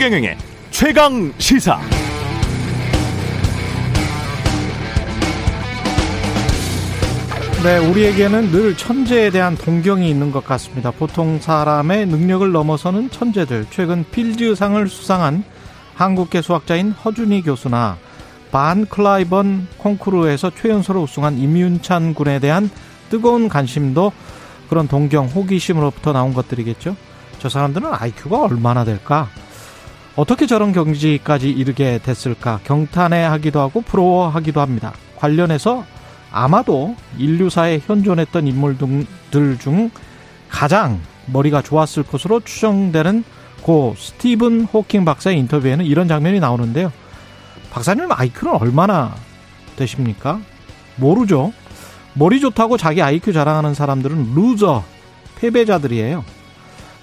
최경영의 최강 시사. 네, 우리에게는 늘 천재에 대한 동경이 있는 것 같습니다. 보통 사람의 능력을 넘어서는 천재들. 최근 필즈상을 수상한 한국계 수학자인 허준희 교수나 반 클라이번 콩쿠르에서 최연소로 우승한 임윤찬 군에 대한 뜨거운 관심도 그런 동경, 호기심으로부터 나온 것들이겠죠. 저 사람들은 IQ가 얼마나 될까? 어떻게 저런 경지까지 이르게 됐을까? 경탄해 하기도 하고 부러워하기도 합니다. 관련해서 아마도 인류사에 현존했던 인물들 중 가장 머리가 좋았을 것으로 추정되는 고 스티븐 호킹 박사의 인터뷰에는 이런 장면이 나오는데요. 박사님 IQ는 얼마나 되십니까? 모르죠. 머리 좋다고 자기 IQ 자랑하는 사람들은 loser, 패배자들이에요.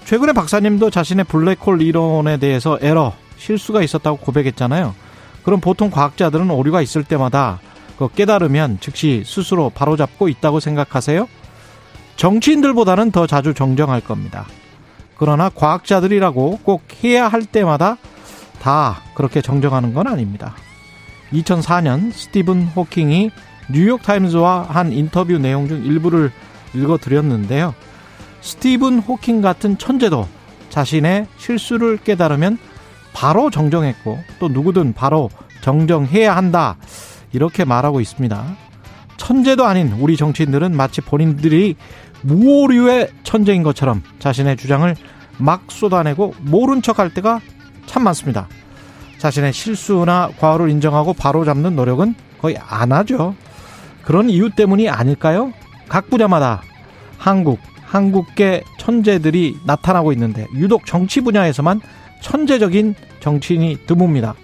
최근에 박사님도 자신의 블랙홀 이론에 대해서 에러, 실수가 있었다고 고백했잖아요. 그럼 보통 과학자들은 오류가 있을 때마다 그 깨달으면 즉시 스스로 바로잡고 있다고 생각하세요? 정치인들보다는 더 자주 정정할 겁니다. 그러나 과학자들이라고 꼭 해야 할 때마다 다 그렇게 정정하는 건 아닙니다. 2004년 스티븐 호킹이 뉴욕타임즈와 한 인터뷰 내용 중 일부를 읽어드렸는데요. 스티븐 호킹 같은 천재도 자신의 실수를 깨달으면 바로 정정했고 또 누구든 바로 정정해야 한다. 이렇게 말하고 있습니다. 천재도 아닌 우리 정치인들은 마치 본인들이 무오류의 천재인 것처럼 자신의 주장을 막 쏟아내고 모른 척할 때가 참 많습니다. 자신의 실수나 과오를 인정하고 바로 잡는 노력은 거의 안 하죠. 그런 이유 때문이 아닐까요? 각 분야마다 한국, 한국계 천재들이 나타나고 있는데 유독 정치 분야에서만 천재적인 정치인이 드뭅니다.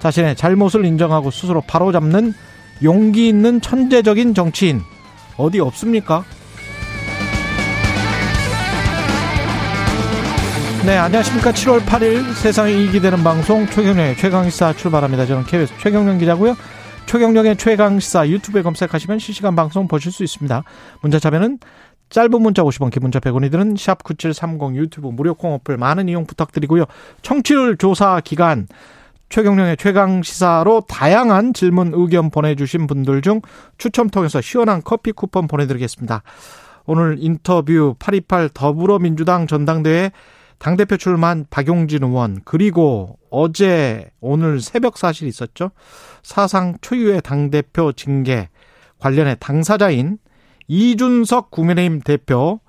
자신의 잘못을 인정하고 스스로 바로잡는 용기 있는 천재적인 정치인 어디 없습니까? 네, 안녕하십니까. 7월 8일 세상이 이기 되는 방송 최경련의 최강시사 출발합니다. 저는 KBS 최경련 기자고요. 최경련의 최강시사 유튜브에 검색하시면 실시간 방송 보실 수 있습니다. 문자 참여는 짧은 문자 50원, 긴 문자 100원이 드는 샵9730 유튜브 무료 콩 어플 많은 이용 부탁드리고요. 청취율 조사 기간 최경령의 최강 시사로 다양한 질문 의견 보내주신 분들 중 추첨 통해서 시원한 커피 쿠폰 보내드리겠습니다. 오늘 인터뷰 828 더불어민주당 전당대회 당대표 출마한 박용진 의원, 그리고 어제, 오늘 새벽 사실 있었죠? 사상 초유의 당대표 징계 관련해 당사자인 이준석 국민의힘 대표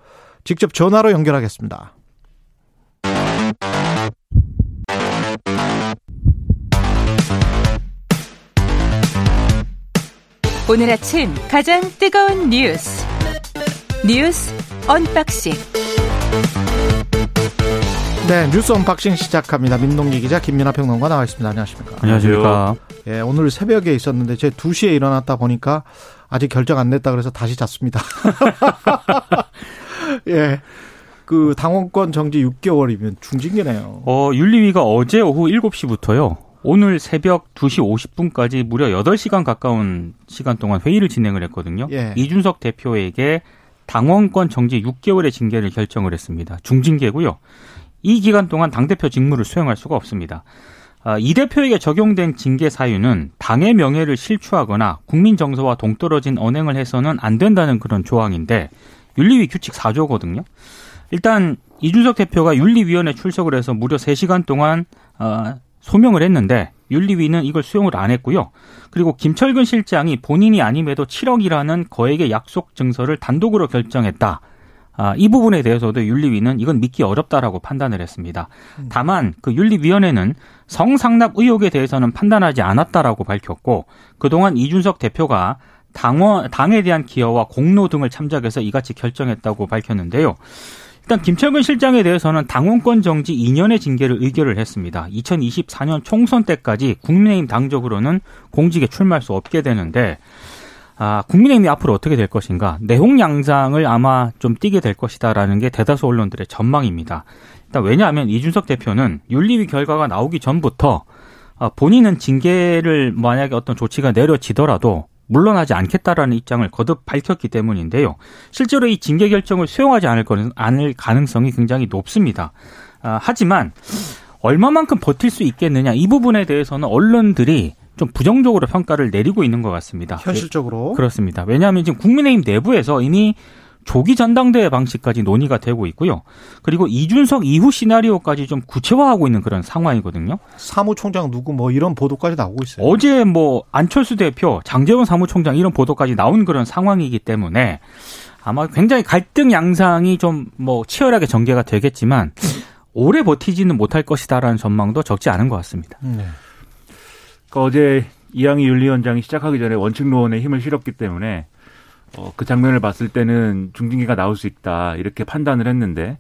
직접 전화로 연결하겠습니다. 오늘 아침 가장 뜨거운 뉴스 뉴스 unboxing 네, 뉴스 unboxing 시작합니다. 민동기 기자 김민하 평론가 나와 있습니다. 안녕하십니까? 안녕하십니까? 예, 오늘 새벽에 있었는데 제 2시에 일어났다 보니까 아직 결정 안 냈다 그래서 다시 잤습니다. 예. 그 당원권 정지 6개월이면 중징계네요. 어, 윤리위가 어제 오후 7시부터요. 오늘 새벽 2시 50분까지 무려 8시간 가까운 시간 동안 회의를 진행을 했거든요. 예. 이준석 대표에게 당원권 정지 6개월의 징계를 결정을 했습니다. 중징계고요. 이 기간 동안 당대표 직무를 수행할 수가 없습니다. 아, 이 대표에게 적용된 징계 사유는 당의 명예를 실추하거나 국민 정서와 동떨어진 언행을 해서는 안 된다는 그런 조항인데 윤리위 규칙 4조거든요. 일단 이준석 대표가 윤리위원회 출석을 해서 무려 3시간 동안 어, 소명을 했는데 윤리위는 이걸 수용을 안 했고요. 그리고 김철근 실장이 본인이 아님에도 7억이라는 거액의 약속 증서를 단독으로 결정했다. 아, 이 부분에 대해서도 윤리위는 이건 믿기 어렵다라고 판단을 했습니다. 음. 다만 그 윤리위원회는 성상납 의혹에 대해서는 판단하지 않았다라고 밝혔고 그동안 이준석 대표가 당원 당에 대한 기여와 공로 등을 참작해서 이같이 결정했다고 밝혔는데요. 일단 김철근 실장에 대해서는 당원권 정지 2년의 징계를 의결을 했습니다. 2024년 총선 때까지 국민의힘 당적으로는 공직에 출마할 수 없게 되는데 아, 국민의힘이 앞으로 어떻게 될 것인가 내홍 양상을 아마 좀 띠게 될 것이다라는 게 대다수 언론들의 전망입니다. 일단 왜냐하면 이준석 대표는 윤리위 결과가 나오기 전부터 아, 본인은 징계를 만약에 어떤 조치가 내려지더라도 물러나지 않겠다라는 입장을 거듭 밝혔기 때문인데요. 실제로 이 징계 결정을 수용하지 않을 거는 않을 가능성이 굉장히 높습니다. 아, 하지만 얼마만큼 버틸 수 있겠느냐 이 부분에 대해서는 언론들이 좀 부정적으로 평가를 내리고 있는 것 같습니다. 현실적으로 그렇습니다. 왜냐하면 지금 국민의힘 내부에서 이미 조기 전당대회 방식까지 논의가 되고 있고요. 그리고 이준석 이후 시나리오까지 좀 구체화하고 있는 그런 상황이거든요. 사무총장 누구 뭐 이런 보도까지 나오고 있어요. 어제 뭐 안철수 대표, 장재원 사무총장 이런 보도까지 나온 그런 상황이기 때문에 아마 굉장히 갈등 양상이 좀 뭐 치열하게 전개가 되겠지만 오래 버티지는 못할 것이다라는 전망도 적지 않은 것 같습니다. 네. 그러니까 어제 이양희 윤리위원장이 시작하기 전에 원칙론에 힘을 실었기 때문에 어, 그 장면을 봤을 때는 중징계가 나올 수 있다 이렇게 판단을 했는데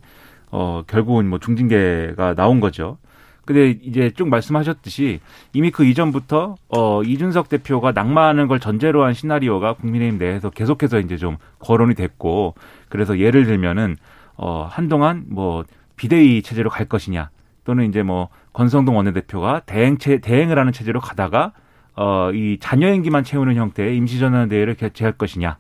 어, 결국은 뭐 중징계가 나온 거죠. 근데 이제 쭉 말씀하셨듯이 이미 그 이전부터 어 이준석 대표가 낙마하는 걸 전제로 한 시나리오가 국민의힘 내에서 계속해서 이제 좀 거론이 됐고 그래서 예를 들면은 어 한동안 뭐 비대위 체제로 갈 것이냐 또는 이제 뭐 권성동 원내대표가 대행 체 대행을 하는 체제로 가다가 어이 자녀 임기만 채우는 형태의 임시전환대회를 개최할 것이냐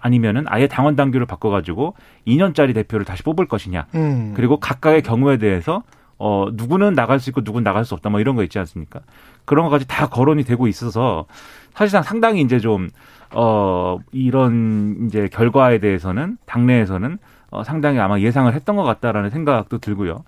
아니면은 아예 당원 당규를 바꿔가지고 2년짜리 대표를 다시 뽑을 것이냐. 음. 그리고 각각의 경우에 대해서 어 누구는 나갈 수 있고 누구는 나갈 수 없다 뭐 이런 거 있지 않습니까? 그런 것까지 다 거론이 되고 있어서 사실상 상당히 이제 좀 어 이런 이제 결과에 대해서는 당내에서는 어 상당히 아마 예상을 했던 것 같다라는 생각도 들고요.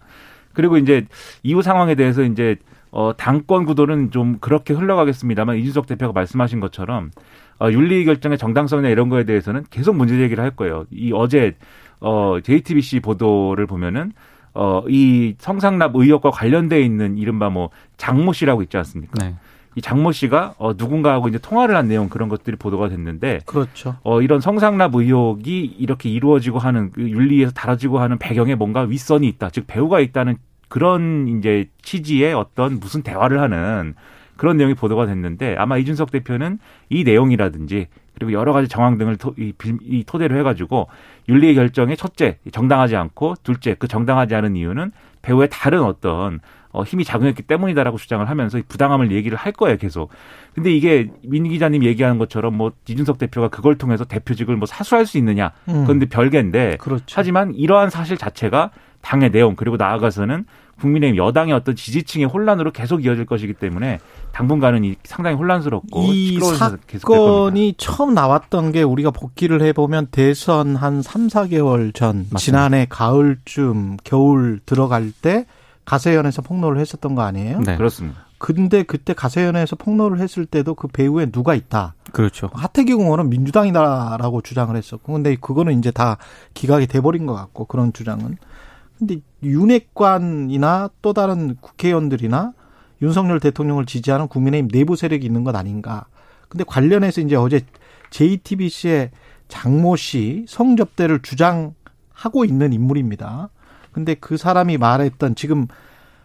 그리고 이제 이후 상황에 대해서 이제 어 당권 구도는 좀 그렇게 흘러가겠습니다만 이준석 대표가 말씀하신 것처럼 어, 윤리 결정의 정당성이나 이런 거에 대해서는 계속 문제 제기를 할 거예요. 이 어제 어 JTBC 보도를 보면은 어 이 성상납 의혹과 관련돼 있는 이른바 뭐 장모 씨라고 있지 않습니까? 네. 이 장모 씨가 어 누군가하고 이제 통화를 한 내용 그런 것들이 보도가 됐는데 그렇죠. 어 이런 성상납 의혹이 이렇게 이루어지고 하는 그 윤리에서 다뤄지고 하는 배경에 뭔가 윗선이 있다. 즉 배우가 있다는 그런 이제 취지의 어떤 무슨 대화를 하는 그런 내용이 보도가 됐는데 아마 이준석 대표는 이 내용이라든지 그리고 여러 가지 정황 등을 토, 이, 이 토대로 해가지고 윤리 결정의 첫째 정당하지 않고 둘째 그 정당하지 않은 이유는 배우의 다른 어떤 어, 힘이 작용했기 때문이다라고 주장을 하면서 부당함을 얘기를 할 거예요 계속. 근데 이게 민 기자님 얘기하는 것처럼 뭐 이준석 대표가 그걸 통해서 대표직을 뭐 사수할 수 있느냐 음. 그런데 별개인데 그렇죠. 하지만 이러한 사실 자체가 당의 내용 그리고 나아가서는 국민의힘 여당의 어떤 지지층의 혼란으로 계속 이어질 것이기 때문에 당분간은 이 상당히 혼란스럽고 이 사건이 처음 나왔던 게 우리가 복귀를 해보면 대선 한 3, 4개월 전 맞습니다. 지난해 가을쯤 겨울 들어갈 때 가세연에서 폭로를 했었던 거 아니에요? 네. 그렇습니다. 근데 그때 가세연에서 폭로를 했을 때도 그 배우에 누가 있다. 그렇죠. 하태경 의원은 민주당이다라고 주장을 했었고, 근데 그거는 이제 다 기각이 돼버린 것 같고 그런 주장은. 근데 윤핵관이나 또 다른 국회의원들이나 윤석열 대통령을 지지하는 국민의힘 내부 세력이 있는 것 아닌가. 근데 관련해서 이제 어제 JTBC의 장모 씨 성접대를 주장하고 있는 인물입니다. 근데 그 사람이 말했던 지금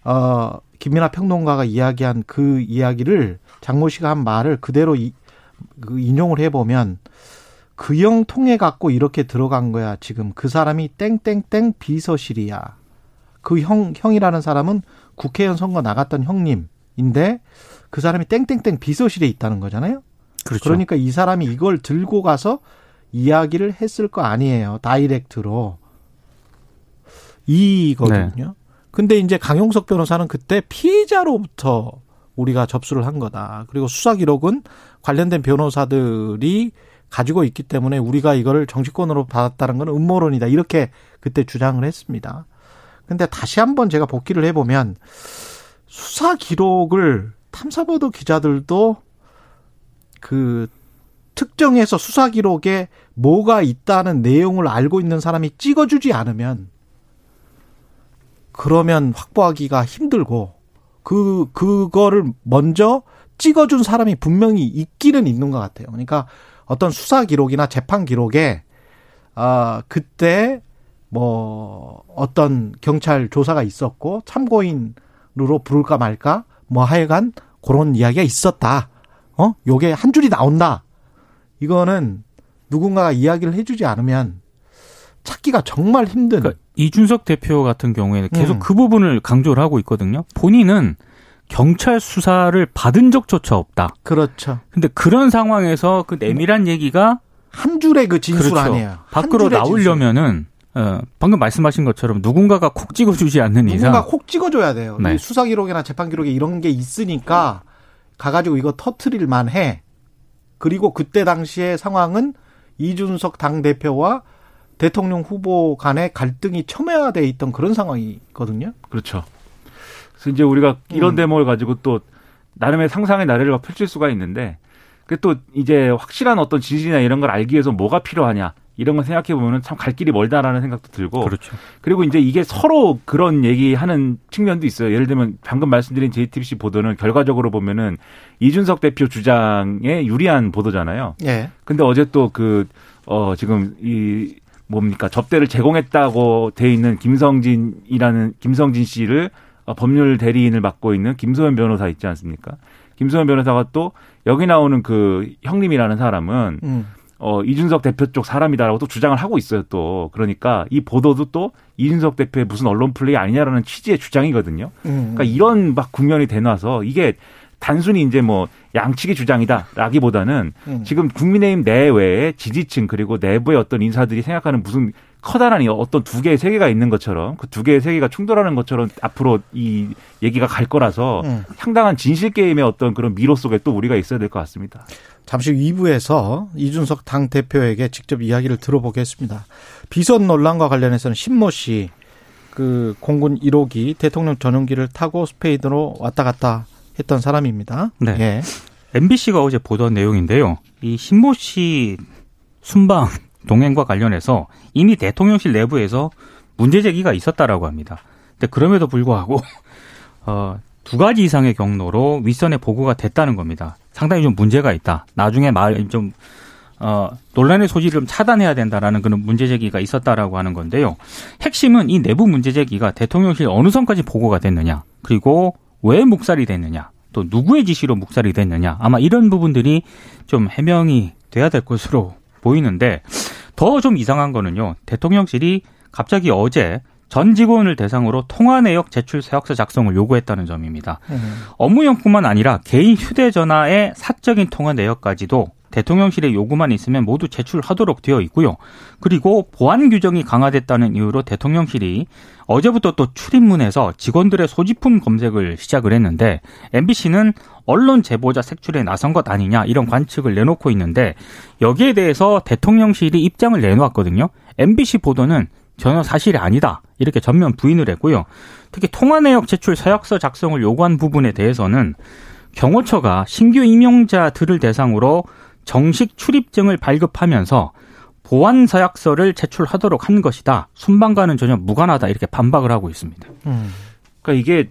어 김민아 평론가가 이야기한 그 이야기를 장모 씨가 한 말을 그대로 이, 그 인용을 해 보면 그형 통해 갖고 이렇게 들어간 거야. 지금 그 사람이 땡땡땡 비서실이야. 그 형, 형이라는 사람은 국회의원 선거 나갔던 형님인데 그 사람이 땡땡땡 비서실에 있다는 거잖아요. 그렇죠. 그러니까 이 사람이 이걸 들고 가서 이야기를 했을 거 아니에요. 다이렉트로. 이거든요. 네. 근데 이제 강용석 변호사는 그때 피해자로부터 우리가 접수를 한 거다. 그리고 수사 기록은 관련된 변호사들이 가지고 있기 때문에 우리가 이거를 정치권으로 받았다는 건 음모론이다. 이렇게 그때 주장을 했습니다. 근데 다시 한번 제가 복귀를 해보면 수사 기록을 탐사보도 기자들도 그 특정해서 수사 기록에 뭐가 있다는 내용을 알고 있는 사람이 찍어주지 않으면 그러면 확보하기가 힘들고 그 그거를 먼저 찍어준 사람이 분명히 있기는 있는 것 같아요. 그러니까 어떤 수사 기록이나 재판 기록에 아 그때 뭐 어떤 경찰 조사가 있었고 참고인으로 부를까 말까 뭐 하여간 그런 이야기가 있었다. 어? 요게 한 줄이 나온다. 이거는 누군가가 이야기를 해주지 않으면 찾기가 정말 힘든. 그러니까 이준석 대표 같은 경우에는 계속 음. 그 부분을 강조를 하고 있거든요. 본인은 경찰 수사를 받은 적조차 없다. 그렇죠. 근데 그런 상황에서 그 내밀한 얘기가 한 줄의 그 진술 그렇죠. 아니에요. 밖으로 나오려면은 어, 방금 말씀하신 것처럼 누군가가 콕 찍어주지 않는 누군가 이상 누군가 콕 찍어줘야 돼요. 네. 수사 기록이나 재판 기록에 이런 게 있으니까 가가지고 이거 터트릴만 해. 그리고 그때 당시의 상황은 이준석 당 대표와 대통령 후보 간의 갈등이 첨예화돼 있던 그런 상황이거든요. 그렇죠. 그래서 이제 우리가 이런 음. 대목을 가지고 또 나름의 상상의 나래를 펼칠 수가 있는데 그또 이제 확실한 어떤 진실이나 이런 걸 알기 위해서 뭐가 필요하냐 이런 걸 생각해 보면은 참갈 길이 멀다라는 생각도 들고 그렇죠. 그리고 이제 이게 서로 그런 얘기하는 측면도 있어요. 예를 들면 방금 말씀드린 JTBC 보도는 결과적으로 보면은 이준석 대표 주장에 유리한 보도잖아요. 예. 근데 어제 또 그 어 지금 이 뭡니까 접대를 제공했다고 돼 있는 김성진이라는 김성진 씨를 어, 법률 대리인을 맡고 있는 김소연 변호사 있지 않습니까? 김소연 변호사가 또 여기 나오는 그 형님이라는 사람은 음. 어, 이준석 대표 쪽 사람이다라고 또 주장을 하고 있어요, 또. 그러니까 이 보도도 또 이준석 대표의 무슨 언론 플레이 아니냐라는 취지의 주장이거든요. 음. 그러니까 이런 막 국면이 되놔서 이게 단순히 이제 뭐 양측의 주장이다라기보다는 음. 지금 국민의힘 내외의 지지층 그리고 내부의 어떤 인사들이 생각하는 무슨 커다란 어떤 두 개의 세계가 있는 것처럼 그 두 개의 세계가 충돌하는 것처럼 앞으로 이 얘기가 갈 거라서 음. 상당한 진실 게임의 어떤 그런 미로 속에 또 우리가 있어야 될 것 같습니다. 잠시 후 2부에서 이준석 당 대표에게 직접 이야기를 들어보겠습니다. 비선 논란과 관련해서는 신모 씨, 그 공군 1호기 대통령 전용기를 타고 스페인으로 왔다 갔다 했던 사람입니다. 네. 예. MBC가 어제 보던 내용인데요. 이 신모 씨 순방 동행과 관련해서 이미 대통령실 내부에서 문제 제기가 있었다라고 합니다. 근데 그럼에도 불구하고 어, 두 가지 이상의 경로로 윗선에 보고가 됐다는 겁니다. 상당히 좀 문제가 있다. 나중에 말좀 어, 논란의 소지를 좀 차단해야 된다라는 그런 문제 제기가 있었다라고 하는 건데요. 핵심은 이 내부 문제 제기가 대통령실 어느 선까지 보고가 됐느냐, 그리고 왜 묵살이 됐느냐, 또 누구의 지시로 묵살이 됐느냐, 아마 이런 부분들이 좀 해명이 돼야 될 것으로 보이는데 더 좀 이상한 거는요. 대통령실이 갑자기 어제 전 직원을 대상으로 통화 내역 제출 서약서 작성을 요구했다는 점입니다. 음. 업무용뿐만 아니라 개인 휴대전화의 사적인 통화 내역까지도 대통령실의 요구만 있으면 모두 제출하도록 되어 있고요. 그리고 보안 규정이 강화됐다는 이유로 대통령실이 어제부터 또 출입문에서 직원들의 소지품 검색을 시작을 했는데 MBC는 언론 제보자 색출에 나선 것 아니냐 이런 관측을 내놓고 있는데 여기에 대해서 대통령실이 입장을 내놓았거든요. MBC 보도는 전혀 사실이 아니다. 이렇게 전면 부인을 했고요. 특히 통화 내역 제출 서약서 작성을 요구한 부분에 대해서는 경호처가 신규 임용자들을 대상으로 정식 출입증을 발급하면서 보안 서약서를 제출하도록 한 것이다. 순방과는 전혀 무관하다. 이렇게 반박을 하고 있습니다. 음. 그러니까 이게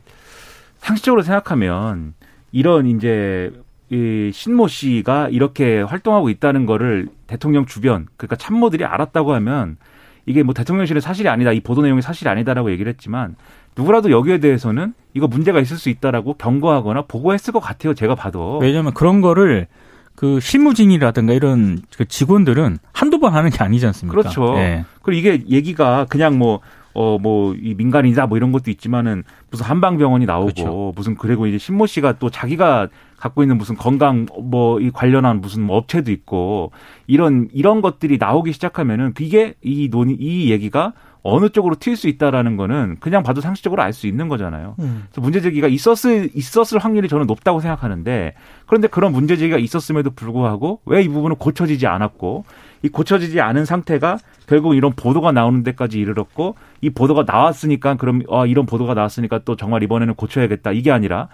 상식적으로 생각하면 이런 이제 이 신모 씨가 이렇게 활동하고 있다는 거를 대통령 주변 그러니까 참모들이 알았다고 하면 이게 뭐 대통령실의 사실이 아니다, 이 보도 내용이 사실이 아니다라고 얘기를 했지만 누구라도 여기에 대해서는 이거 문제가 있을 수 있다라고 경고하거나 보고했을 것 같아요. 제가 봐도. 왜냐하면 그런 거를 그 실무진이라든가 이런 그 직원들은 한두 번 하는 게 아니지 않습니까? 그렇죠. 네. 그리고 이게 얘기가 그냥 뭐 어, 뭐, 이 민간이다 뭐 이런 것도 있지만은 무슨 한방병원이 나오고 그렇죠. 무슨 그리고 이제 신모 씨가 또 자기가 갖고 있는 무슨 건강 뭐 이 관련한 무슨 뭐 업체도 있고 이런 이런 것들이 나오기 시작하면은 그게 이 논의 이 얘기가 어느 쪽으로 튈 수 있다라는 거는 그냥 봐도 상식적으로 알 수 있는 거잖아요. 음. 그래서 문제 제기가 있었을 있었을 확률이 저는 높다고 생각하는데 그런데 그런 문제 제기가 있었음에도 불구하고 왜 이 부분은 고쳐지지 않았고 이 고쳐지지 않은 상태가 결국 이런 보도가 나오는 데까지 이르렀고 이 보도가 나왔으니까 그럼 아 이런 보도가 나왔으니까 또 정말 이번에는 고쳐야겠다 이게 아니라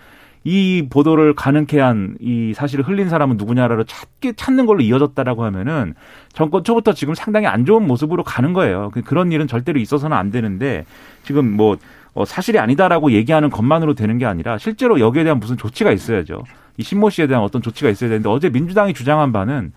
이 보도를 가능케 한 이 사실을 흘린 사람은 누구냐를 찾게 찾는 걸로 이어졌다라고 하면은 정권 초부터 지금 상당히 안 좋은 모습으로 가는 거예요. 그, 그런 일은 절대로 있어서는 안 되는데 지금 뭐 어, 사실이 아니다라고 얘기하는 것만으로 되는 게 아니라 실제로 여기에 대한 무슨 조치가 있어야죠. 이 신모 씨에 대한 어떤 조치가 있어야 되는데 어제 민주당이 주장한 바는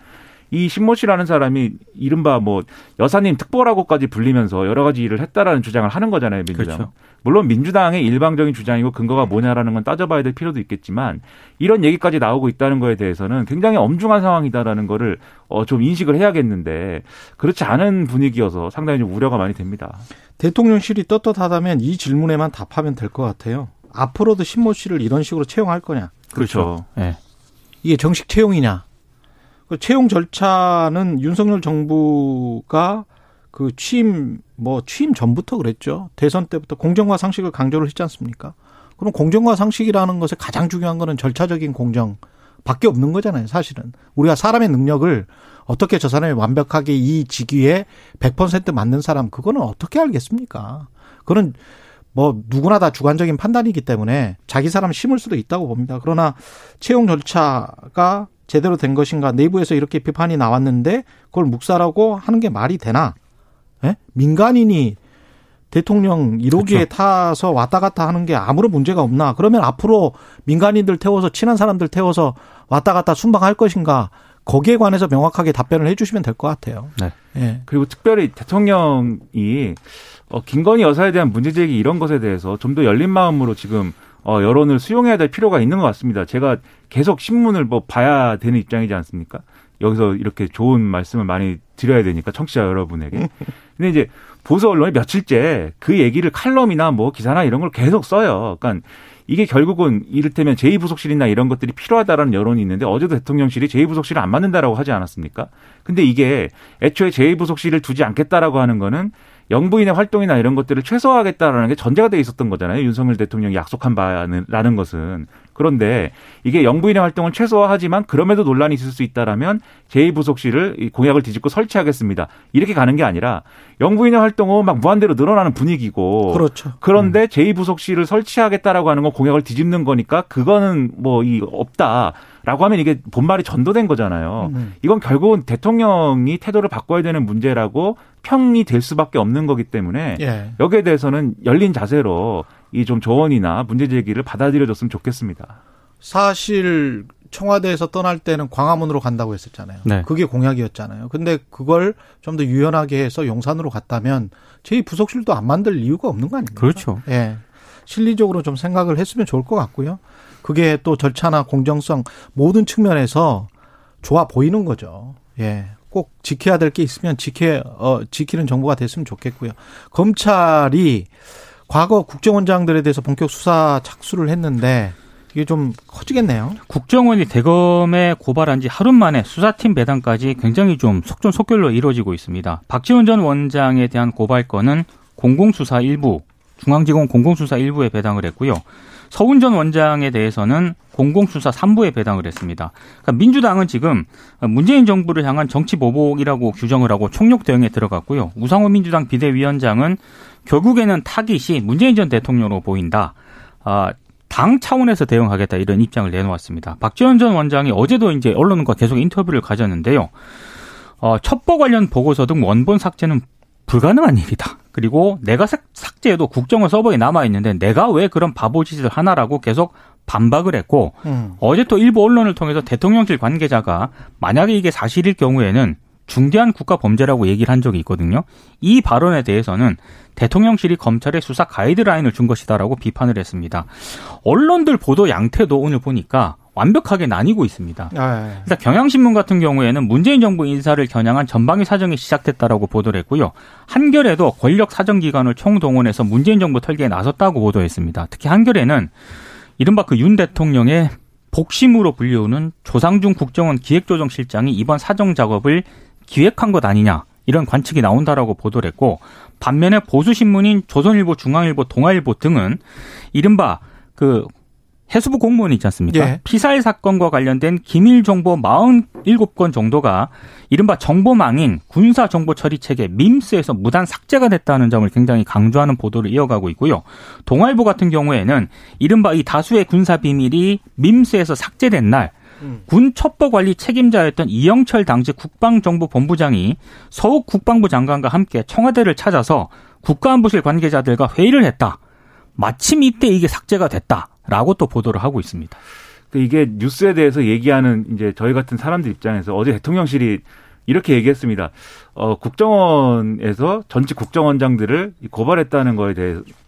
이 신모 씨라는 사람이 이른바 뭐 여사님 특보라고까지 불리면서 여러 가지 일을 했다라는 주장을 하는 거잖아요, 민주당. 그렇죠. 물론 민주당의 일방적인 주장이고 근거가 뭐냐라는 건 따져봐야 될 필요도 있겠지만 이런 얘기까지 나오고 있다는 거에 대해서는 굉장히 엄중한 상황이다라는 거를 어 좀 인식을 해야겠는데 그렇지 않은 분위기여서 상당히 좀 우려가 많이 됩니다. 대통령실이 떳떳하다면 이 질문에만 답하면 될 것 같아요. 앞으로도 신모 씨를 이런 식으로 채용할 거냐? 그렇죠. 네. 이게 정식 채용이냐? 그 채용 절차는 윤석열 정부가 그 취임 뭐 취임 전부터 그랬죠. 대선 때부터 공정과 상식을 강조를 했지 않습니까? 그럼 공정과 상식이라는 것에 가장 중요한 거는 절차적인 공정 밖에 없는 거잖아요, 사실은. 우리가 사람의 능력을 어떻게 저 사람이 완벽하게 이 직위에 100% 맞는 사람 그거는 어떻게 알겠습니까? 그건 뭐 누구나 다 주관적인 판단이기 때문에 자기 사람 심을 수도 있다고 봅니다. 그러나 채용 절차가 제대로 된 것인가 내부에서 이렇게 비판이 나왔는데 그걸 묵살하고 하는 게 말이 되나? 예? 민간인이 대통령 1호기에 그렇죠. 타서 왔다 갔다 하는 게 아무런 문제가 없나? 그러면 앞으로 민간인들 태워서 친한 사람들 태워서 왔다 갔다 순방할 것인가? 거기에 관해서 명확하게 답변을 해주시면 될 것 같아요. 네. 예. 그리고 특별히 대통령이 어, 김건희 여사에 대한 문제제기 이런 것에 대해서 좀 더 열린 마음으로 지금 어, 여론을 수용해야 될 필요가 있는 것 같습니다. 제가 계속 신문을 뭐 봐야 되는 입장이지 않습니까? 여기서 이렇게 좋은 말씀을 많이 드려야 되니까 청취자 여러분에게. 근데 이제 보수 언론이 며칠째 그 얘기를 칼럼이나 뭐 기사나 이런 걸 계속 써요. 그러니까 이게 결국은 이를테면 제2부속실이나 이런 것들이 필요하다라는 여론이 있는데 어제도 대통령실이 제2부속실을 안 만든다라고 하지 않았습니까? 근데 이게 애초에 제2부속실을 두지 않겠다라고 하는 거는 영부인의 활동이나 이런 것들을 최소화하겠다라는 게 전제가 돼 있었던 거잖아요. 윤석열 대통령이 약속한 바라는 것은. 그런데 이게 영부인의 활동을 최소화하지만 그럼에도 논란이 있을 수 있다라면 제2부속실을 공약을 뒤집고 설치하겠습니다. 이렇게 가는 게 아니라 영부인의 활동은 막 무한대로 늘어나는 분위기고 그렇죠. 그런데 음. 제2부속실을 설치하겠다라고 하는 건 공약을 뒤집는 거니까 그거는 뭐 이 없다. 라고 하면 이게 본말이 전도된 거잖아요. 음. 이건 결국은 대통령이 태도를 바꿔야 되는 문제라고 평이 될 수밖에 없는 거기 때문에 예. 여기에 대해서는 열린 자세로 이 좀 조언이나 문제 제기를 받아들여줬으면 좋겠습니다. 사실 청와대에서 떠날 때는 광화문으로 간다고 했었잖아요. 네. 그게 공약이었잖아요. 근데 그걸 좀 더 유연하게 해서 용산으로 갔다면 제 부속실도 안 만들 이유가 없는 거 아닙니까? 그렇죠. 예. 실리적으로 좀 생각을 했으면 좋을 것 같고요. 그게 또 절차나 공정성 모든 측면에서 좋아 보이는 거죠. 예. 꼭 지켜야 될 게 있으면 지켜 어 지키는 정보가 됐으면 좋겠고요. 검찰이 과거 국정원장들에 대해서 본격 수사 착수를 했는데 이게 좀 커지겠네요. 국정원이 대검에 고발한 지 하루 만에 수사팀 배당까지 굉장히 좀 속전속결로 이루어지고 있습니다. 박지원 전 원장에 대한 고발건은 공공수사 일부, 중앙지검 공공수사 일부에 배당을 했고요. 서훈 전 원장에 대해서는 공공수사 3부에 배당을 했습니다. 그러니까 민주당은 지금 문재인 정부를 향한 정치 보복이라고 규정을 하고 총력 대응에 들어갔고요. 우상호 민주당 비대위원장은 결국에는 타깃이 문재인 전 대통령으로 보인다. 아, 당 차원에서 대응하겠다 이런 입장을 내놓았습니다. 박지원 전 원장이 어제도 이제 언론과 계속 인터뷰를 가졌는데요. 어, 첩보 관련 보고서 등 원본 삭제는 불가능한 일이다. 그리고 내가 삭제해도 국정원 서버에 남아 있는데 내가 왜 그런 바보 짓을 하나라고 계속 반박을 했고 음. 어제 또 일부 언론을 통해서 대통령실 관계자가 만약에 이게 사실일 경우에는 중대한 국가 범죄라고 얘기를 한 적이 있거든요. 이 발언에 대해서는 대통령실이 검찰에 수사 가이드라인을 준 것이다라고 비판을 했습니다. 언론들 보도 양태도 오늘 보니까 완벽하게 나뉘고 있습니다. 아, 예. 일단 경향신문 같은 경우에는 문재인 정부 인사를 겨냥한 전방위 사정이 시작됐다라고 보도를 했고요. 한겨레도 권력 사정기관을 총동원해서 문재인 정부 털기에 나섰다고 보도했습니다. 특히 한겨레는 이른바 그 윤 대통령의 복심으로 불리우는 조상중 국정원 기획조정실장이 이번 사정 작업을 기획한 것 아니냐 이런 관측이 나온다라고 보도를 했고 반면에 보수 신문인 조선일보, 중앙일보, 동아일보 등은 이른바 그 해수부 공무원 있지 않습니까? 예. 피살 사건과 관련된 기밀 정보 47건 정도가 이른바 정보망인 군사 정보 처리 체계 밈스에서 무단 삭제가 됐다는 점을 굉장히 강조하는 보도를 이어가고 있고요. 동아일보 같은 경우에는 이른바 이 다수의 군사 비밀이 밈스에서 삭제된 날 음. 군 첩보 관리 책임자였던 이영철 당시 국방정보본부장이 서욱 국방부 장관과 함께 청와대를 찾아서 국가안보실 관계자들과 회의를 했다. 마침 이때 이게 삭제가 됐다 라고 또 보도를 하고 있습니다. 그 이게 뉴스에 대해서 얘기하는 이제 저희 같은 사람들 입장에서 어제 대통령실이 이렇게 얘기했습니다. 어, 국정원에서 전직 국정원장들을 고발했다는 거에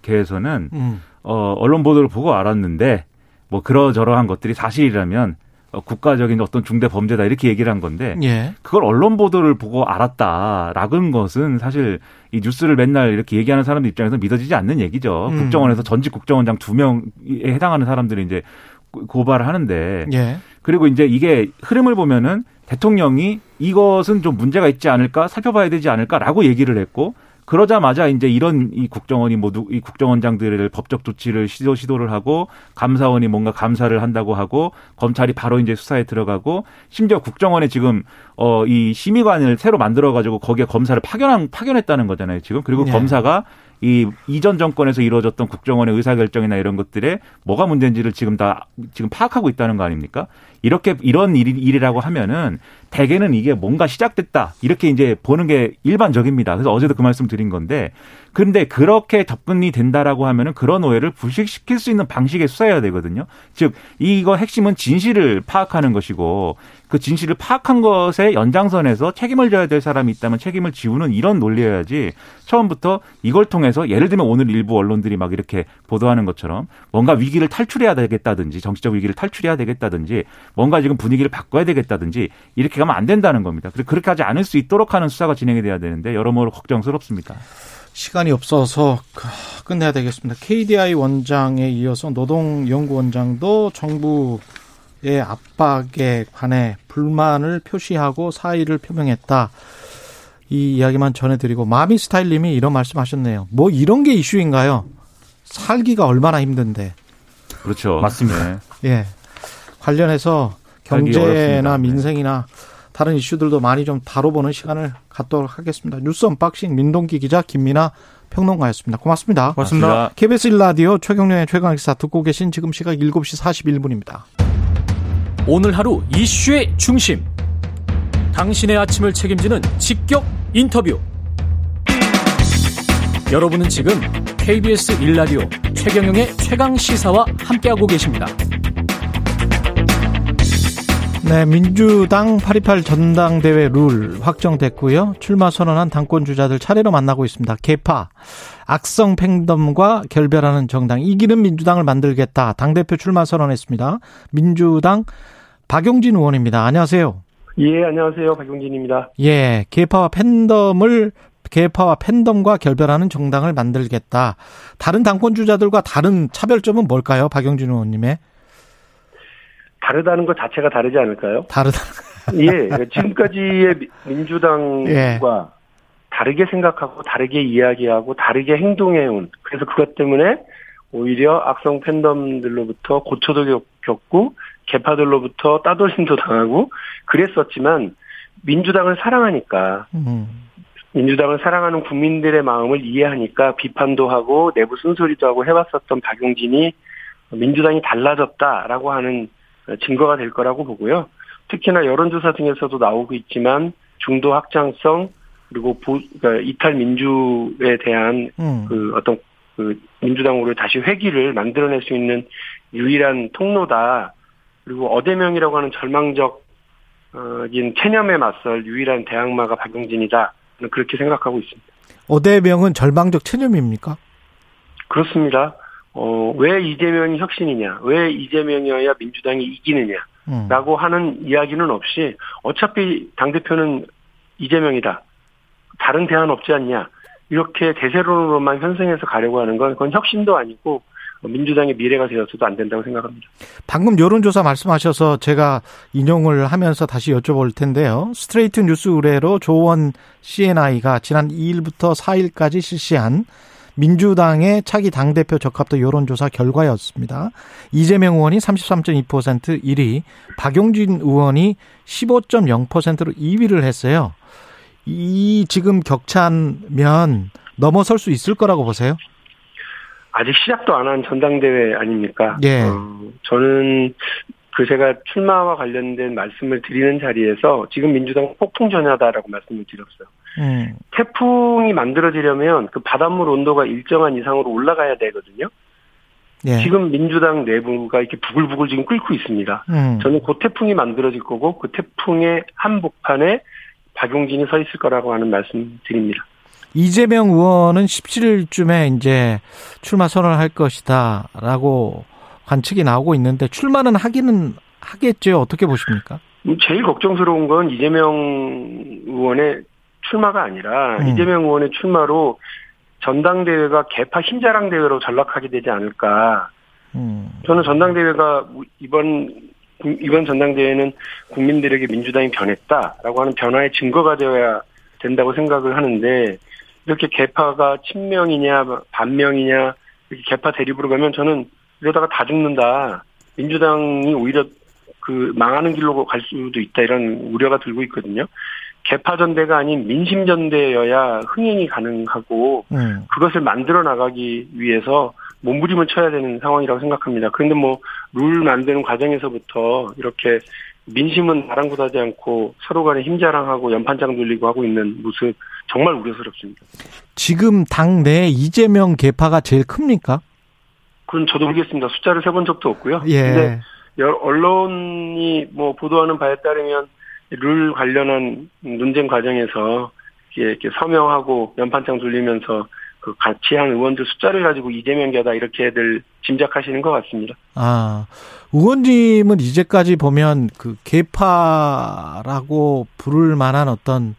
대해서는 음. 어, 언론 보도를 보고 알았는데 뭐 그러저러한 것들이 사실이라면 어, 국가적인 어떤 중대 범죄다 이렇게 얘기를 한 건데 예. 그걸 언론 보도를 보고 알았다라는 것은 사실 이 뉴스를 맨날 이렇게 얘기하는 사람들 입장에서 믿어지지 않는 얘기죠. 음. 국정원에서 전직 국정원장 두 명에 해당하는 사람들이 이제 고발을 하는데 예. 그리고 이제 이게 흐름을 보면은 대통령이 이것은 좀 문제가 있지 않을까 살펴봐야 되지 않을까라고 얘기를 했고 그러자마자 이제 이런 이 국정원이 모두 이 국정원장들을 법적 조치를 시도 시도를 하고 감사원이 뭔가 감사를 한다고 하고 검찰이 바로 이제 수사에 들어가고 심지어 국정원에 지금 어 이 심의관을 새로 만들어 가지고 거기에 검사를 파견한 파견했다는 거잖아요 지금 그리고 네. 검사가 이 이전 정권에서 이루어졌던 국정원의 의사결정이나 이런 것들에 뭐가 문제인지를 지금 다 지금 파악하고 있다는 거 아닙니까? 이렇게 이런 일, 일이라고 하면은 대개는 이게 뭔가 시작됐다 이렇게 이제 보는 게 일반적입니다. 그래서 어제도 그 말씀 드린 건데 그런데 그렇게 접근이 된다라고 하면은 그런 오해를 불식시킬 수 있는 방식의 수사해야 되거든요. 즉 이거 핵심은 진실을 파악하는 것이고 그 진실을 파악한 것의 연장선에서 책임을 져야 될 사람이 있다면 책임을 지우는 이런 논리여야지 처음부터 이걸 통해서 예를 들면 오늘 일부 언론들이 막 이렇게 보도하는 것처럼 뭔가 위기를 탈출해야 되겠다든지 정치적 위기를 탈출해야 되겠다든지 뭔가 지금 분위기를 바꿔야 되겠다든지 이렇게 가면 안 된다는 겁니다. 그렇게 하지 않을 수 있도록 하는 수사가 진행이 돼야 되는데 여러모로 걱정스럽습니다. 시간이 없어서 끝내야 되겠습니다. KDI 원장에 이어서 노동연구원장도 정부 의 압박에 관해 불만을 표시하고 사의를 표명했다. 이 이야기만 전해드리고 마미 스타일님이 이런 말씀하셨네요. 뭐 이런 게 이슈인가요? 살기가 얼마나 힘든데. 그렇죠. 맞습니다. 네. 예. 관련해서 경제나 민생이나 다른 이슈들도 많이 좀 다뤄보는 시간을 갖도록 하겠습니다. 뉴스 unboxing 민동기 기자 김민하 평론가였습니다. 고맙습니다. 고맙습니다. KBS 1라디오 최경영의 최강시사 듣고 계신 지금 시각 7시 41분입니다. 오늘 하루 이슈의 중심. 당신의 아침을 책임지는 직격 인터뷰. 여러분은 지금 KBS 1라디오 최경영의 최강 시사와 함께하고 계십니다. 네, 민주당 8.28 전당대회 룰 확정됐고요. 출마 선언한 당권 주자들 차례로 만나고 있습니다. 개파, 악성 팽덤과 결별하는 정당, 이기는 민주당을 만들겠다. 당대표 출마 선언했습니다. 민주당 박용진 의원입니다. 안녕하세요. 예, 안녕하세요. 박용진입니다. 예, 개파와 팬덤을 개파와 팬덤과 결별하는 정당을 만들겠다. 다른 당권 주자들과 다른 차별점은 뭘까요? 박용진 의원님의? 다르다는 것 자체가 다르지 않을까요? 다르다. 예, 지금까지의 민주당과 예. 다르게 생각하고 다르게 이야기하고 다르게 행동해온 그래서 그것 때문에 오히려 악성 팬덤들로부터 고초도 겪고 개파들로부터 따돌림도 당하고 그랬었지만 민주당을 사랑하니까 음. 민주당을 사랑하는 국민들의 마음을 이해하니까 비판도 하고 내부 쓴소리도 하고 해왔었던 박용진이 민주당이 달라졌다라고 하는 증거가 될 거라고 보고요. 특히나 여론조사 등에서도 나오고 있지만 중도 확장성 그리고 보, 그러니까 이탈 민주에 대한 음. 그 어떤 그 민주당으로 다시 회기를 만들어낼 수 있는 유일한 통로다. 그리고 어대명이라고 하는 절망적 인 체념에 맞설 유일한 대항마가 박용진이다. 그렇게 생각하고 있습니다. 어대명은 절망적 체념입니까? 그렇습니다. 어, 왜 이재명이 혁신이냐, 왜 이재명이어야 민주당이 이기느냐, 음. 라고 하는 이야기는 없이 어차피 당대표는 이재명이다. 다른 대안 없지 않냐. 이렇게 대세론으로만 현생해서 가려고 하는 건 그건 혁신도 아니고 민주당의 미래가 되어서도 안 된다고 생각합니다. 방금 여론조사 말씀하셔서 제가 인용을 하면서 다시 여쭤볼 텐데요. 스트레이트 뉴스 의뢰로 조원 CNI가 지난 2일부터 4일까지 실시한 민주당의 차기 당대표 적합도 여론조사 결과였습니다. 이재명 의원이 33.2% 1위, 박용진 의원이 15.0%로 2위를 했어요. 이 지금 격차면 넘어설 수 있을 거라고 보세요? 아직 시작도 안 한 전당대회 아닙니까? 예. 어, 저는 그 제가 출마와 관련된 말씀을 드리는 자리에서 지금 민주당 폭풍 전야다라고 말씀을 드렸어요. 음. 태풍이 만들어지려면 그 바닷물 온도가 일정한 이상으로 올라가야 되거든요. 예. 지금 민주당 내부가 이렇게 부글부글 지금 끓고 있습니다. 음. 저는 그 태풍이 만들어질 거고 그 태풍의 한복판에 박용진이 서 있을 거라고 하는 말씀 드립니다. 이재명 의원은 17일쯤에 이제 출마 선언을 할 것이다라고 관측이 나오고 있는데 출마는 하기는 하겠죠. 어떻게 보십니까? 제일 걱정스러운 건 이재명 의원의 출마가 아니라 음. 이재명 의원의 출마로 전당대회가 개파 힘자랑 대회로 전락하게 되지 않을까. 음. 저는 전당대회가 이번 이번 전당대회는 국민들에게 민주당이 변했다라고 하는 변화의 증거가 되어야 된다고 생각을 하는데 이렇게 개파가 친명이냐 반명이냐 이렇게 개파 대립으로 가면 저는 이러다가 다 죽는다. 민주당이 오히려 그 망하는 길로 갈 수도 있다 이런 우려가 들고 있거든요. 개파 전대가 아닌 민심 전대여야 흥행이 가능하고 음. 그것을 만들어 나가기 위해서 몸부림을 쳐야 되는 상황이라고 생각합니다. 그런데 뭐 룰 만드는 과정에서부터 이렇게 민심은 바랑구하지 않고 서로 간에 힘자랑하고 연판장 돌리고 하고 있는 모습 정말 우려스럽습니다. 지금 당내 이재명 개파가 제일 큽니까? 그건 저도 모르겠습니다. 숫자를 세본 적도 없고요. 예. 근데 언론이 뭐 보도하는 바에 따르면 룰 관련한 논쟁 과정에서 이렇게 서명하고 연판장 돌리면서 그 같이 한 의원들 숫자를 가지고 이재명 개다 이렇게들 짐작하시는 것 같습니다. 아, 의원님은 이제까지 보면 그 개파라고 부를 만한 어떤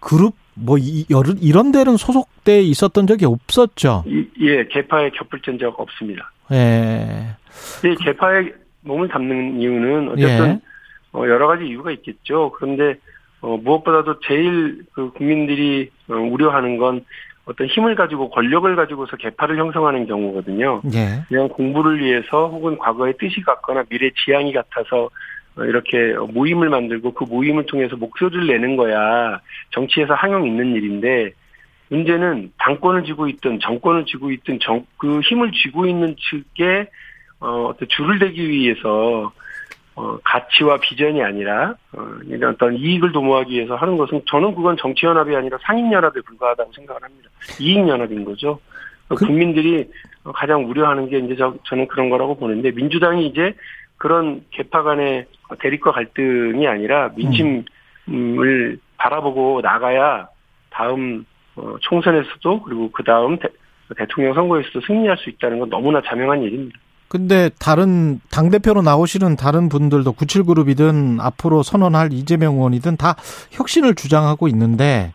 그룹 뭐 이, 이런 데는 소속돼 있었던 적이 없었죠. 이, 예, 개파에 겹을진 적 없습니다. 예. 이 개파에 몸을 담는 이유는 어쨌든 예. 어, 여러 가지 이유가 있겠죠. 그런데 어, 무엇보다도 제일 그 국민들이 어, 우려하는 건 어떤 힘을 가지고 권력을 가지고서 개파를 형성하는 경우거든요. 예. 그냥 공부를 위해서 혹은 과거의 뜻이 같거나 미래 지향이 같아서 어, 이렇게 모임을 만들고 그 모임을 통해서 목소리를 내는 거야 정치에서 항용 있는 일인데 문제는 당권을 쥐고 있든 정권을 쥐고 있든 정, 그 힘을 쥐고 있는 측에 어, 어떤 줄을 대기 위해서 어, 가치와 비전이 아니라 어, 이런 어떤 이익을 도모하기 위해서 하는 것은 저는 그건 정치연합이 아니라 상인연합에 불과하다고 생각을 합니다. 이익연합인 거죠. 그... 국민들이 가장 우려하는 게 이제 저, 저는 그런 거라고 보는데 민주당이 이제 그런 개파 간의 대립과 갈등이 아니라 민심을 음. 바라보고 나가야 다음 어, 총선에서도 그리고 그 다음 대통령 선거에서도 승리할 수 있다는 건 너무나 자명한 일입니다. 근데 다른 당 대표로 나오시는 다른 분들도 97그룹이든 앞으로 선언할 이재명 의원이든 다 혁신을 주장하고 있는데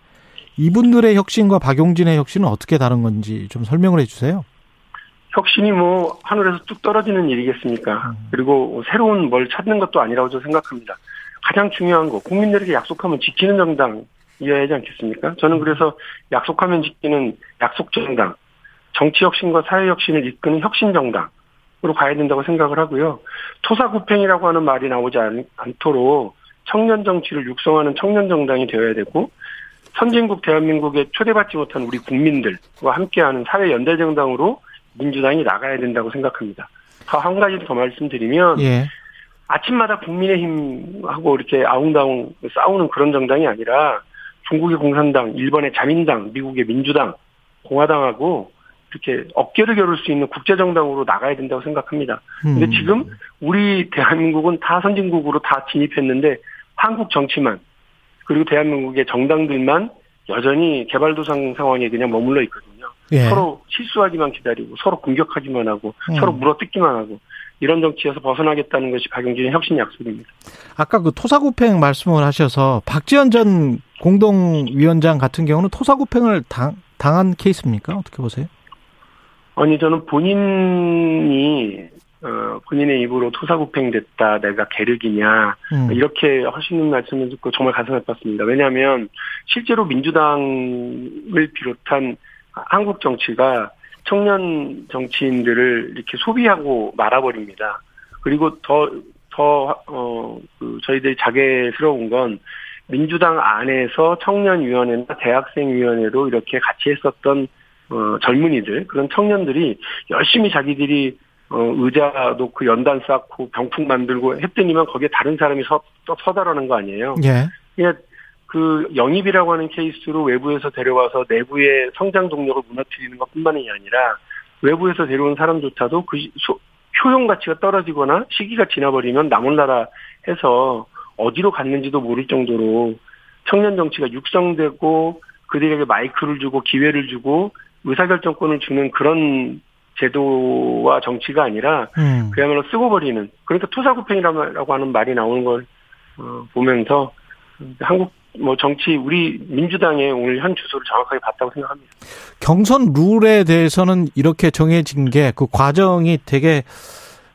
이분들의 혁신과 박용진의 혁신은 어떻게 다른 건지 좀 설명을 해 주세요. 혁신이 뭐 하늘에서 뚝 떨어지는 일이겠습니까? 음. 그리고 새로운 뭘 찾는 것도 아니라고 저는 생각합니다. 가장 중요한 거 국민들에게 약속하면 지키는 정당이어야 하지 않겠습니까? 저는 그래서 약속하면 지키는 약속 정당, 정치 혁신과 사회 혁신을 이끄는 혁신 정당 으로 가야 된다고 생각을 하고요. 토사구팽이라고 하는 말이 나오지 않, 않도록 청년 정치를 육성하는 청년 정당이 되어야 되고 선진국 대한민국에 초대받지 못한 우리 국민들과 함께하는 사회 연대 정당으로 민주당이 나가야 된다고 생각합니다. 한 가지 더 말씀드리면 예. 아침마다 국민의힘하고 이렇게 아웅다웅 싸우는 그런 정당이 아니라 중국의 공산당, 일본의 자민당, 미국의 민주당, 공화당하고 이렇게 어깨를 겨룰 수 있는 국제 정당으로 나가야 된다고 생각합니다. 근데 음. 지금 우리 대한민국은 다 선진국으로 다 진입했는데 한국 정치만 그리고 대한민국의 정당들만 여전히 개발도상 상황에 그냥 머물러 있거든요. 예. 서로 실수하기만 기다리고 서로 공격하기만 하고 음. 서로 물어뜯기만 하고 이런 정치에서 벗어나겠다는 것이 박영진의 혁신 약속입니다. 아까 그 토사구팽 말씀을 하셔서 박지원 전 공동위원장 같은 경우는 토사구팽을 당, 당한 케이스입니까? 어떻게 보세요? 아니 저는 본인이 어, 본인의 입으로 토사구팽됐다, 내가 계륵이냐, 음. 이렇게 하시는 말씀을 듣고 정말 가슴 아팠습니다. 왜냐하면, 실제로 민주당을 비롯한 한국 정치가 청년 정치인들을 이렇게 소비하고 말아버립니다. 그리고 더, 더, 어, 그, 저희들이 자괴스러운 건, 민주당 안에서 청년위원회나 대학생위원회로 이렇게 같이 했었던 어, 젊은이들 그런 청년들이 열심히 자기들이 어, 의자 놓고 연단 쌓고 병풍 만들고 했더니만 거기에 다른 사람이 서, 서다라는 거 아니에요. 예. 예. 그 영입이라고 하는 케이스로 외부에서 데려와서 내부의 성장 동력을 무너뜨리는 것뿐만이 아니라 외부에서 데려온 사람조차도 그 소, 효용 가치가 떨어지거나 시기가 지나버리면 나몰라라 해서 어디로 갔는지도 모를 정도로 청년 정치가 육성되고 그들에게 마이크를 주고 기회를 주고 의사결정권을 주는 그런 제도와 정치가 아니라 음. 그야말로 쓰고 버리는 그러니까 투사구팽이라고 하는 말이 나오는 걸 어, 보면서 한국 뭐 정치 우리 민주당의 오늘 현 주소를 정확하게 봤다고 생각합니다. 경선 룰에 대해서는 이렇게 정해진 게 그 과정이 되게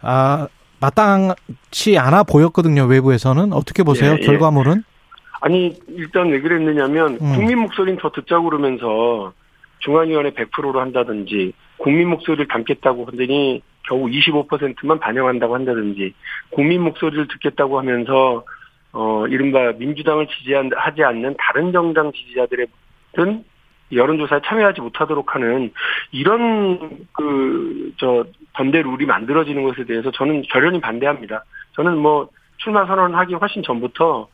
아 마땅치 않아 보였거든요. 외부에서는 어떻게 보세요? 예, 예. 결과물은? 아니 일단 왜 그랬느냐면 음. 국민 목소리는 더 듣자고 그러면서 중앙위원회 100%로 한다든지 국민 목소리를 담겠다고 하더니 겨우 25%만 반영한다고 한다든지 국민 목소리를 듣겠다고 하면서 어 이른바 민주당을 지지하지 않는 다른 정당 지지자들의 든 여론조사에 참여하지 못하도록 하는 이런 그저 번대 룰이 만들어지는 것에 대해서 저는 결연히 반대합니다. 저는 뭐 출마 선언하기 훨씬 전부터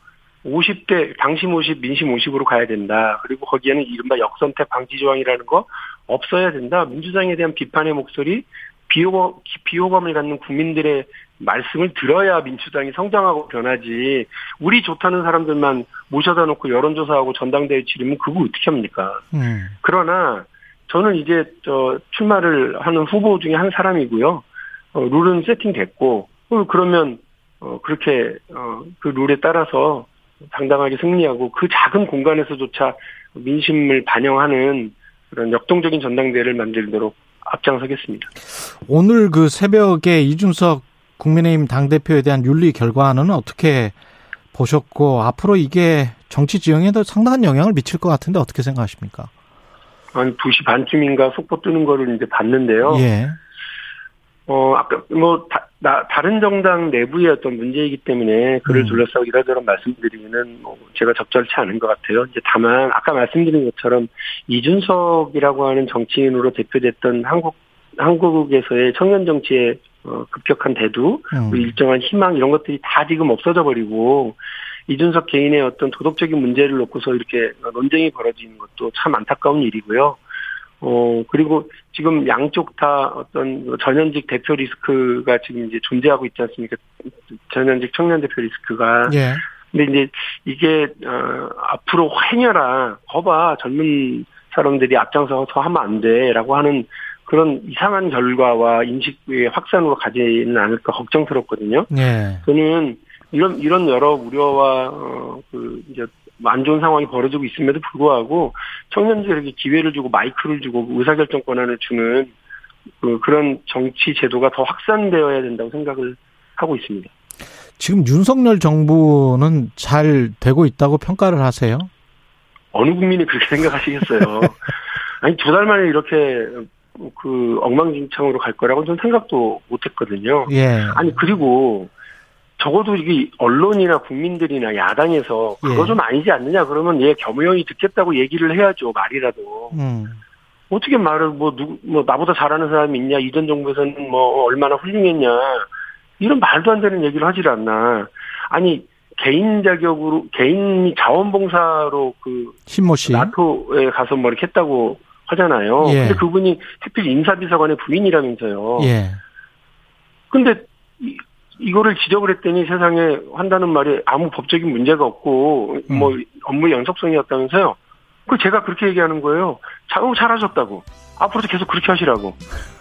50대 당심 50, 민심 50으로 가야 된다. 그리고 거기에는 이른바 역선택 방지 조항이라는 거 없어야 된다. 민주당에 대한 비판의 목소리, 비호감, 비호감을 갖는 국민들의 말씀을 들어야 민주당이 성장하고 변하지. 우리 좋다는 사람들만 모셔다 놓고 여론조사하고 전당대회 치르면 그거 어떻게 합니까? 음. 그러나 저는 이제 저 출마를 하는 후보 중에 한 사람이고요. 어, 룰은 세팅됐고 어, 그러면 어, 그렇게 어, 그 룰에 따라서 당당하게 승리하고 그 작은 공간에서조차 민심을 반영하는 그런 역동적인 전당대회를 만들도록 앞장서겠습니다. 오늘 그 새벽에 이준석 국민의힘 당대표에 대한 윤리 결과는 어떻게 보셨고 앞으로 이게 정치 지형에도 상당한 영향을 미칠 것 같은데 어떻게 생각하십니까? 한 2시 반쯤인가 속보 뜨는 거를 이제 봤는데요. 예. 어, 아까, 뭐, 다, 나, 다른 정당 내부의 어떤 문제이기 때문에 그를 음. 둘러싸고 이러저런 말씀드리기는 뭐 제가 적절치 않은 것 같아요. 이제 다만, 아까 말씀드린 것처럼 이준석이라고 하는 정치인으로 대표됐던 한국, 한국에서의 청년 정치의 어, 급격한 대두, 음. 일정한 희망 이런 것들이 다 지금 없어져 버리고 이준석 개인의 어떤 도덕적인 문제를 놓고서 이렇게 논쟁이 벌어지는 것도 참 안타까운 일이고요. 어, 그리고 지금 양쪽 다 어떤 전현직 대표 리스크가 지금 이제 존재하고 있지 않습니까? 전현직 청년 대표 리스크가. 예. 근데 이제 이게, 어, 앞으로 행여라, 거봐, 젊은 사람들이 앞장서서 하면 안 돼, 라고 하는 그런 이상한 결과와 인식의 확산으로 가지는 않을까 걱정스럽거든요. 예. 저는 이런, 이런 여러 우려와, 어, 그, 이제 안 좋은 상황이 벌어지고 있음에도 불구하고 청년들에게 기회를 주고 마이크를 주고 의사결정 권한을 주는 그 그런 정치 제도가 더 확산되어야 된다고 생각을 하고 있습니다. 지금 윤석열 정부는 잘 되고 있다고 평가를 하세요? 어느 국민이 그렇게 생각하시겠어요? 아니 두 달 만에 이렇게 그 엉망진창으로 갈 거라고 저는 생각도 못했거든요. 예. 아니 그리고 적어도 이게 언론이나 국민들이나 야당에서 그거 예. 좀 아니지 않느냐 그러면 얘 겸용이 듣겠다고 얘기를 해야죠 말이라도 음. 어떻게 말을 뭐 누구 뭐 나보다 잘하는 사람이 있냐 이전 정부에서는 뭐 얼마나 훌륭했냐 이런 말도 안 되는 얘기를 하질 않나 아니 개인 자격으로 개인 자원봉사로 그 신모 씨 나토에 가서 뭐 이렇게 했다고 하잖아요. 예. 근데 그분이 특필 인사비서관의 부인이라면서요. 예. 근데 이거를 지적을 했더니 세상에 한다는 말이 아무 법적인 문제가 없고 음. 뭐 업무 연속성이었다면서요. 그 제가 그렇게 얘기하는 거예요. 잘 잘하셨다고. 앞으로도 계속 그렇게 하시라고.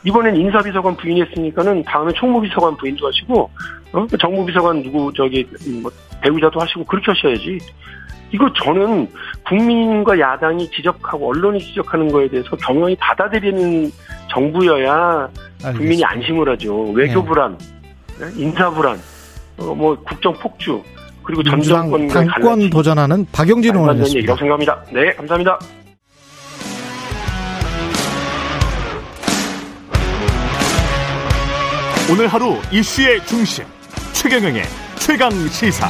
이번엔 인사비서관 부인이 했으니까는 다음에 총무비서관 부인도 하시고, 어? 정무비서관 누구, 저기, 뭐, 배우자도 하시고, 그렇게 하셔야지. 이거 저는 국민과 야당이 지적하고 언론이 지적하는 거에 대해서 경영이 받아들이는 정부여야. 국민이 안심을 하죠. 외교 불안, 네. 네? 인사 불안, 어, 뭐 국정 폭주, 그리고 전 정권 당권 도전하는 박영진 의원이었습니다. 생각합니다. 네, 감사합니다. 오늘 하루 이슈의 중심 최경영의 최강 시사.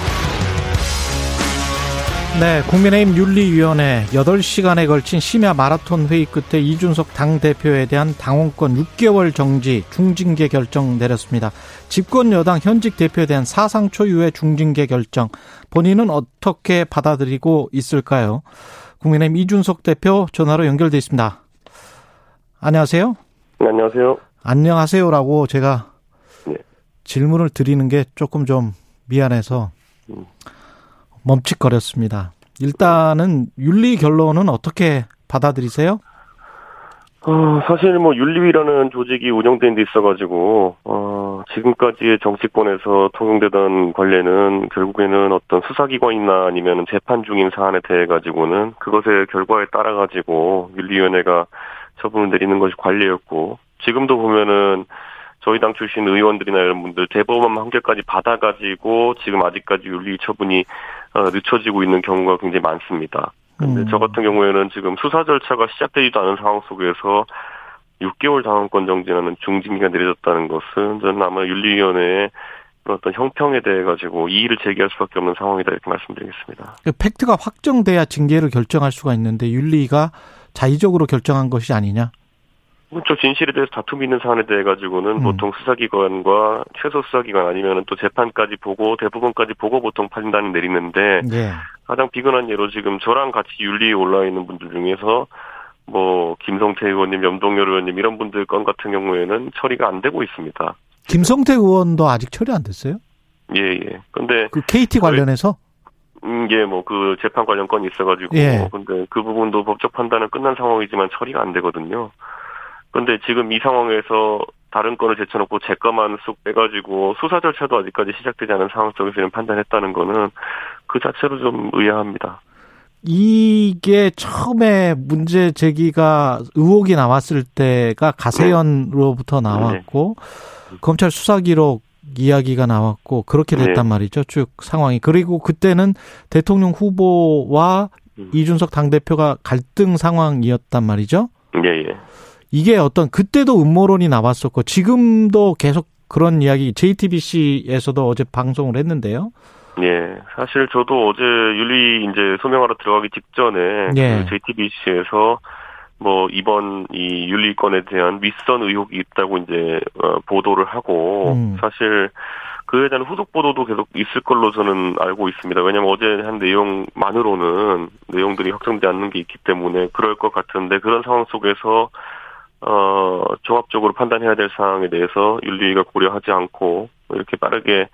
네, 국민의힘 윤리위원회 8시간에 걸친 심야 마라톤 회의 끝에 이준석 당대표에 대한 당원권 6개월 정지 중징계 결정 내렸습니다. 집권 여당 현직 대표에 대한 사상 초유의 중징계 결정 본인은 어떻게 받아들이고 있을까요? 국민의힘 이준석 대표 전화로 연결돼 있습니다. 안녕하세요. 네, 안녕하세요. 안녕하세요라고 제가 네. 질문을 드리는 게 조금 좀 미안해서 음. 멈칫거렸습니다. 일단은 윤리 결론은 어떻게 받아들이세요? 어, 사실 뭐 윤리위라는 조직이 운영된 데 있어가지고 어, 지금까지의 정치권에서 통용되던 관례는 결국에는 어떤 수사기관이나 아니면 재판 중인 사안에 대해 가지고는 그것의 결과에 따라 가지고 윤리위원회가 처분을 내리는 것이 관례였고 지금도 보면은 저희 당 출신 의원들이나 이런 분들 대법원 판결까지 받아가지고 지금 아직까지 윤리 처분이 어, 늦춰지고 있는 경우가 굉장히 많습니다. 근데 음. 저 같은 경우에는 지금 수사 절차가 시작되지도 않은 상황 속에서 6개월 당원권 정지라는 중징계가 내려졌다는 것은 저는 아마 윤리위원회의 어떤 형평에 대해 가지고 이의를 제기할 수밖에 없는 상황이다 이렇게 말씀드리겠습니다. 그 팩트가 확정돼야 징계를 결정할 수가 있는데 윤리가 자의적으로 결정한 것이 아니냐? 그렇죠. 진실에 대해서 다툼이 있는 사안에 대해 가지고는 음. 보통 수사기관과 최소 수사기관 아니면 또 재판까지 보고 대부분까지 보고 보통 판단을 내리는데 예. 가장 비근한 예로 지금 저랑 같이 윤리에 올라 있는 분들 중에서 뭐 김성태 의원님, 염동열 의원님 이런 분들 건 같은 경우에는 처리가 안 되고 있습니다. 김성태 의원도 아직 처리 안 됐어요? 예, 예. 근데 그 KT 관련해서 음, 예, 뭐, 그, 재판 관련 건이 있어가지고. 예. 근데 그 부분도 법적 판단은 끝난 상황이지만 처리가 안 되거든요. 근데 지금 이 상황에서 다른 건을 제쳐놓고 제 것만 쑥 빼가지고 수사 절차도 아직까지 시작되지 않은 상황 속에서 판단했다는 거는 그 자체로 좀 의아합니다. 이게 처음에 문제 제기가 의혹이 나왔을 때가 가세연으로부터 나왔고 네. 검찰 수사 기록 이야기가 나왔고 그렇게 됐단 네. 말이죠. 쭉 상황이. 그리고 그때는 대통령 후보와 음. 이준석 당대표가 갈등 상황이었단 말이죠. 예, 예. 이게 어떤 그때도 음모론이 나왔었고 지금도 계속 그런 이야기 JTBC에서도 어제 방송을 했는데요. 예, 사실 저도 어제 윤리 이제 소명하러 들어가기 직전에 예. 그 JTBC에서 뭐 이번 이 윤리권에 대한 윗선 의혹이 있다고 이제 어, 보도를 하고 음. 사실 그에 대한 후속 보도도 계속 있을 걸로 저는 알고 있습니다. 왜냐하면 어제 한 내용만으로는 내용들이 확정되지 않는 게 있기 때문에 그럴 것 같은데 그런 상황 속에서 어 종합적으로 판단해야 될 사항에 대해서 윤리위가 고려하지 않고 이렇게 빠르게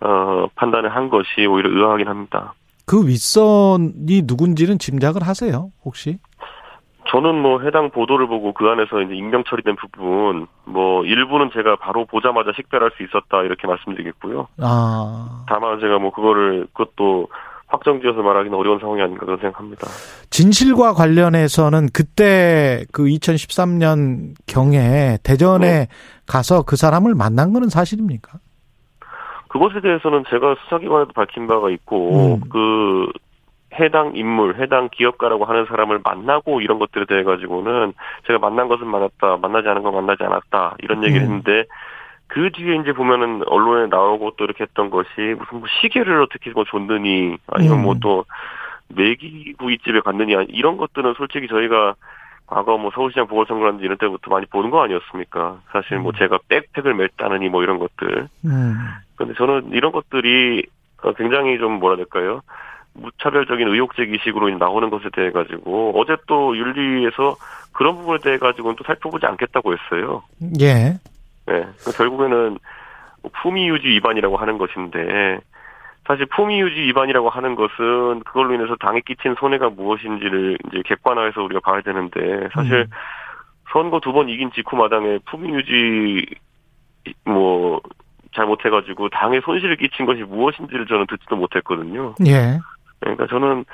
어, 판단을 한 것이 오히려 의아하긴 합니다. 그 윗선이 누군지는 짐작을 하세요, 혹시? 저는 뭐 해당 보도를 보고 그 안에서 이제 임명 처리된 부분 뭐 일부는 제가 바로 보자마자 식별할 수 있었다 이렇게 말씀드리겠고요. 아. 다만 제가 뭐 그거를 그것도 확정지어서 말하기는 어려운 상황이 아닌가 그런 생각합니다. 진실과 관련해서는 그때 그 2013년 경에 대전에 네. 가서 그 사람을 만난 거는 사실입니까? 그것에 대해서는 제가 수사기관에도 밝힌 바가 있고 음. 그 해당 인물, 해당 기업가라고 하는 사람을 만나고 이런 것들에 대해 가지고는 제가 만난 것은 만났다, 만나지 않은 건 만나지 않았다 이런 얘기를 음. 했는데 그 뒤에 이제 보면은 언론에 나오고 또 이렇게 했던 것이 무슨 뭐 시계를 어떻게 뭐 줬느니 아니면 뭐 음. 뭐또 메기구이집에 갔느니 이런 것들은 솔직히 저희가 과거 뭐 서울시장 보궐선거라든지 이런 때부터 많이 보는 거 아니었습니까? 사실 뭐 음. 제가 백팩을 맸다느니 뭐 이런 것들. 음. 근데 저는 이런 것들이 어, 굉장히 좀 뭐라 될까요? 무차별적인 의혹 제기식으로 나오는 것에 대해 가지고 어제 또 윤리에서 그런 부분에 대해 가지고는 또 살펴보지 않겠다고 했어요. 예. 네. 결국에는 품위 유지 위반이라고 하는 것인데 사실 품위 유지 위반이라고 하는 것은 그걸로 인해서 당에 끼친 손해가 무엇인지를 이제 객관화해서 우리가 봐야 되는데 사실 음. 선거 두 번 이긴 직후 마당에 품위 유지 뭐 잘못해가지고 당에 손실을 끼친 것이 무엇인지를 저는 듣지도 못했거든요. 예. 그러니까 저는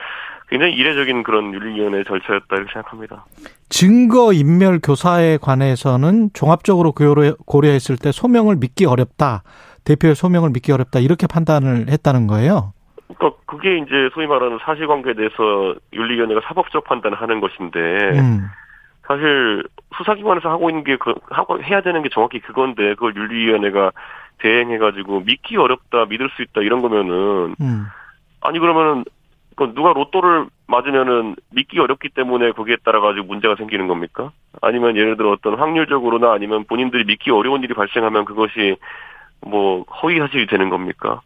굉장히 이례적인 그런 윤리위원회 절차였다 이렇게 생각합니다. 증거 인멸 교사에 관해서는 종합적으로 고려했을 때 소명을 믿기 어렵다. 대표의 소명을 믿기 어렵다. 이렇게 판단을 했다는 거예요. 그러니까 그게 이제 소위 말하는 사실관계에 대해서 윤리위원회가 사법적 판단을 하는 것인데 음. 사실 수사기관에서 하고 있는 게 그, 하고 해야 되는 게 정확히 그건데 그걸 윤리위원회가 대행해가지고 믿기 어렵다, 믿을 수 있다 이런 거면은 음. 아니 그러면은 그 누가 로또를 맞으면은 믿기 어렵기 때문에 거기에 따라 가지고 문제가 생기는 겁니까? 아니면 예를 들어 어떤 확률적으로나 아니면 본인들이 믿기 어려운 일이 발생하면 그것이 뭐 허위 사실이 되는 겁니까?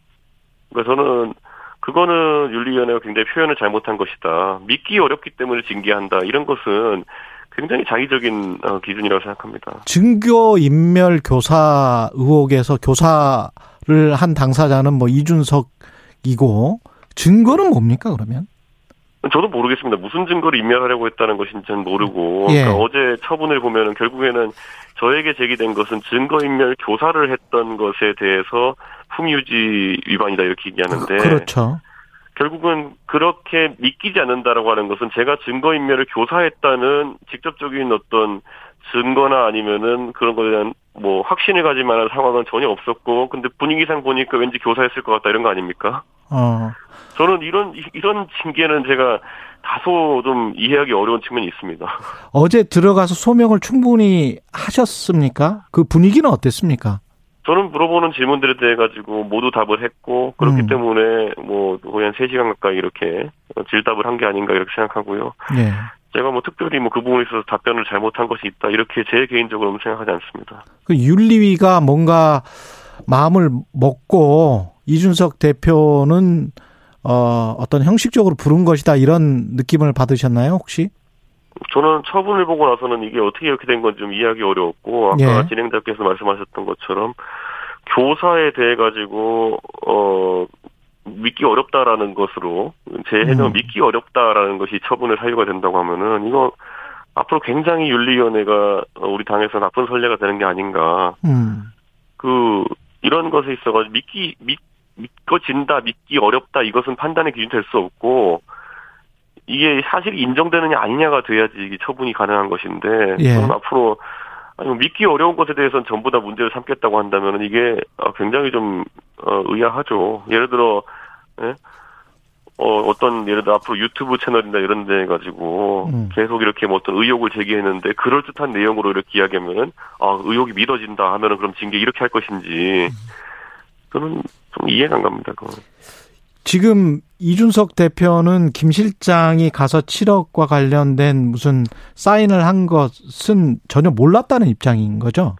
그러니까 저는 그거는 윤리위원회가 굉장히 표현을 잘못한 것이다. 믿기 어렵기 때문에 징계한다. 이런 것은 굉장히 장의적인 어, 기준이라고 생각합니다. 증거 인멸 교사 의혹에서 교사를 한 당사자는 뭐 이준석이고 증거는 뭡니까 그러면? 저도 모르겠습니다. 무슨 증거를 인멸하려고 했다는 것인지 는 모르고 예. 그러니까 어제 처분을 보면은 결국에는 저에게 제기된 것은 증거인멸 교사를 했던 것에 대해서 품유지 위반이다 이렇게 얘기하는데 그렇죠. 결국은 그렇게 믿기지 않는다라고 하는 것은 제가 증거인멸을 교사했다는 직접적인 어떤 증거나 아니면은 그런 것에 대한 뭐 확신을 가질 만한 상황은 전혀 없었고 근데 분위기상 보니까 왠지 교사였을 것 같다 이런 거 아닙니까? 어. 저는 이런 이런 징계는 제가 다소 좀 이해하기 어려운 측면이 있습니다. 어제 들어가서 소명을 충분히 하셨습니까? 그 분위기는 어땠습니까? 저는 물어보는 질문들에 대해 가지고 모두 답을 했고 그렇기 음. 때문에 뭐 거의 한 3시간 가까이 이렇게 질답을 한 게 아닌가 이렇게 생각하고요. 네. 제가 뭐 특별히 뭐 그 부분에 있어서 답변을 잘못한 것이 있다 이렇게 제 개인적으로는 생각하지 않습니다. 그 윤리위가 뭔가 마음을 먹고 이준석 대표는 어 어떤 형식적으로 부른 것이다 이런 느낌을 받으셨나요 혹시? 저는 처분을 보고 나서는 이게 어떻게 이렇게 된 건지 좀 이해하기 어려웠고 아까 예. 진행자께서 말씀하셨던 것처럼 교사에 대해 가지고 어 믿기 어렵다라는 것으로 제 해명 음. 믿기 어렵다라는 것이 처분의 사유가 된다고 하면은 이거 앞으로 굉장히 윤리위원회가 우리 당에서 나쁜 선례가 되는 게 아닌가. 음. 그 이런 것에 있어가지고 믿기 믿 믿거진다 믿기 어렵다 이것은 판단의 기준 될 수 없고 이게 사실 인정되느냐 아니냐가 돼야지 이게 처분이 가능한 것인데 예. 저는 앞으로 아니 믿기 어려운 것에 대해서는 전부 다 문제를 삼겠다고 한다면 이게 어, 굉장히 좀 어, 의아하죠. 예를 들어 예? 어, 어떤 예를 들어 앞으로 유튜브 채널이나 이런 데 가지고 음. 계속 이렇게 뭐 어떤 의혹을 제기했는데 그럴 듯한 내용으로 이렇게 이야기하면은 아 의혹이 믿어진다 하면은 그럼 징계 이렇게 할 것인지 음. 저는 좀 이해가 안 갑니다. 그건. 지금 이준석 대표는 김 실장이 가서 7억과 관련된 무슨 사인을 한 것은 전혀 몰랐다는 입장인 거죠?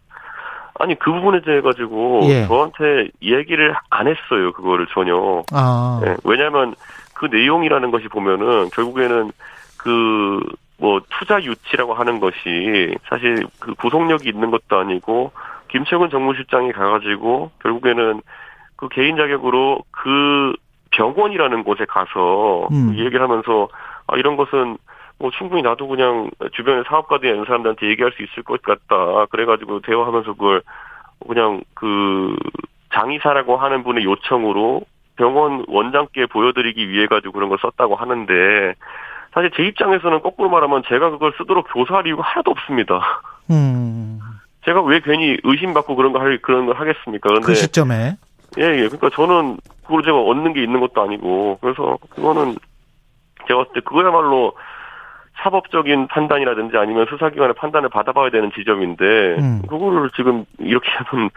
아니 그 부분에 대해 가지고 예. 저한테 얘기를 안 했어요 그거를 전혀. 아. 네, 왜냐하면 그 내용이라는 것이 보면은 결국에는 그 뭐 투자 유치라고 하는 것이 사실 그 구속력이 있는 것도 아니고 김채근 정무실장이 가가지고 결국에는 그 개인 자격으로 그 병원이라는 곳에 가서 음. 얘기를 하면서 아 이런 것은 뭐 충분히 나도 그냥 주변에 사업가들이 있는 사람들한테 얘기할 수 있을 것 같다. 그래가지고 대화하면서 그걸 그냥 그 장의사라고 하는 분의 요청으로 병원 원장께 보여드리기 위해 가지고 그런 걸 썼다고 하는데 사실 제 입장에서는 거꾸로 말하면 제가 그걸 쓰도록 교사할 이유가 하나도 없습니다. 음. 제가 왜 괜히 의심받고 그런 거 할, 그런 걸 하겠습니까? 근데. 그 시점에? 예, 예. 그러니까 저는 그걸 제가 얻는 게 있는 것도 아니고 그래서 그거는 제가 봤을 때 그거야말로 사법적인 판단이라든지 아니면 수사기관의 판단을 받아봐야 되는 지점인데 음. 그거를 지금 이렇게 하면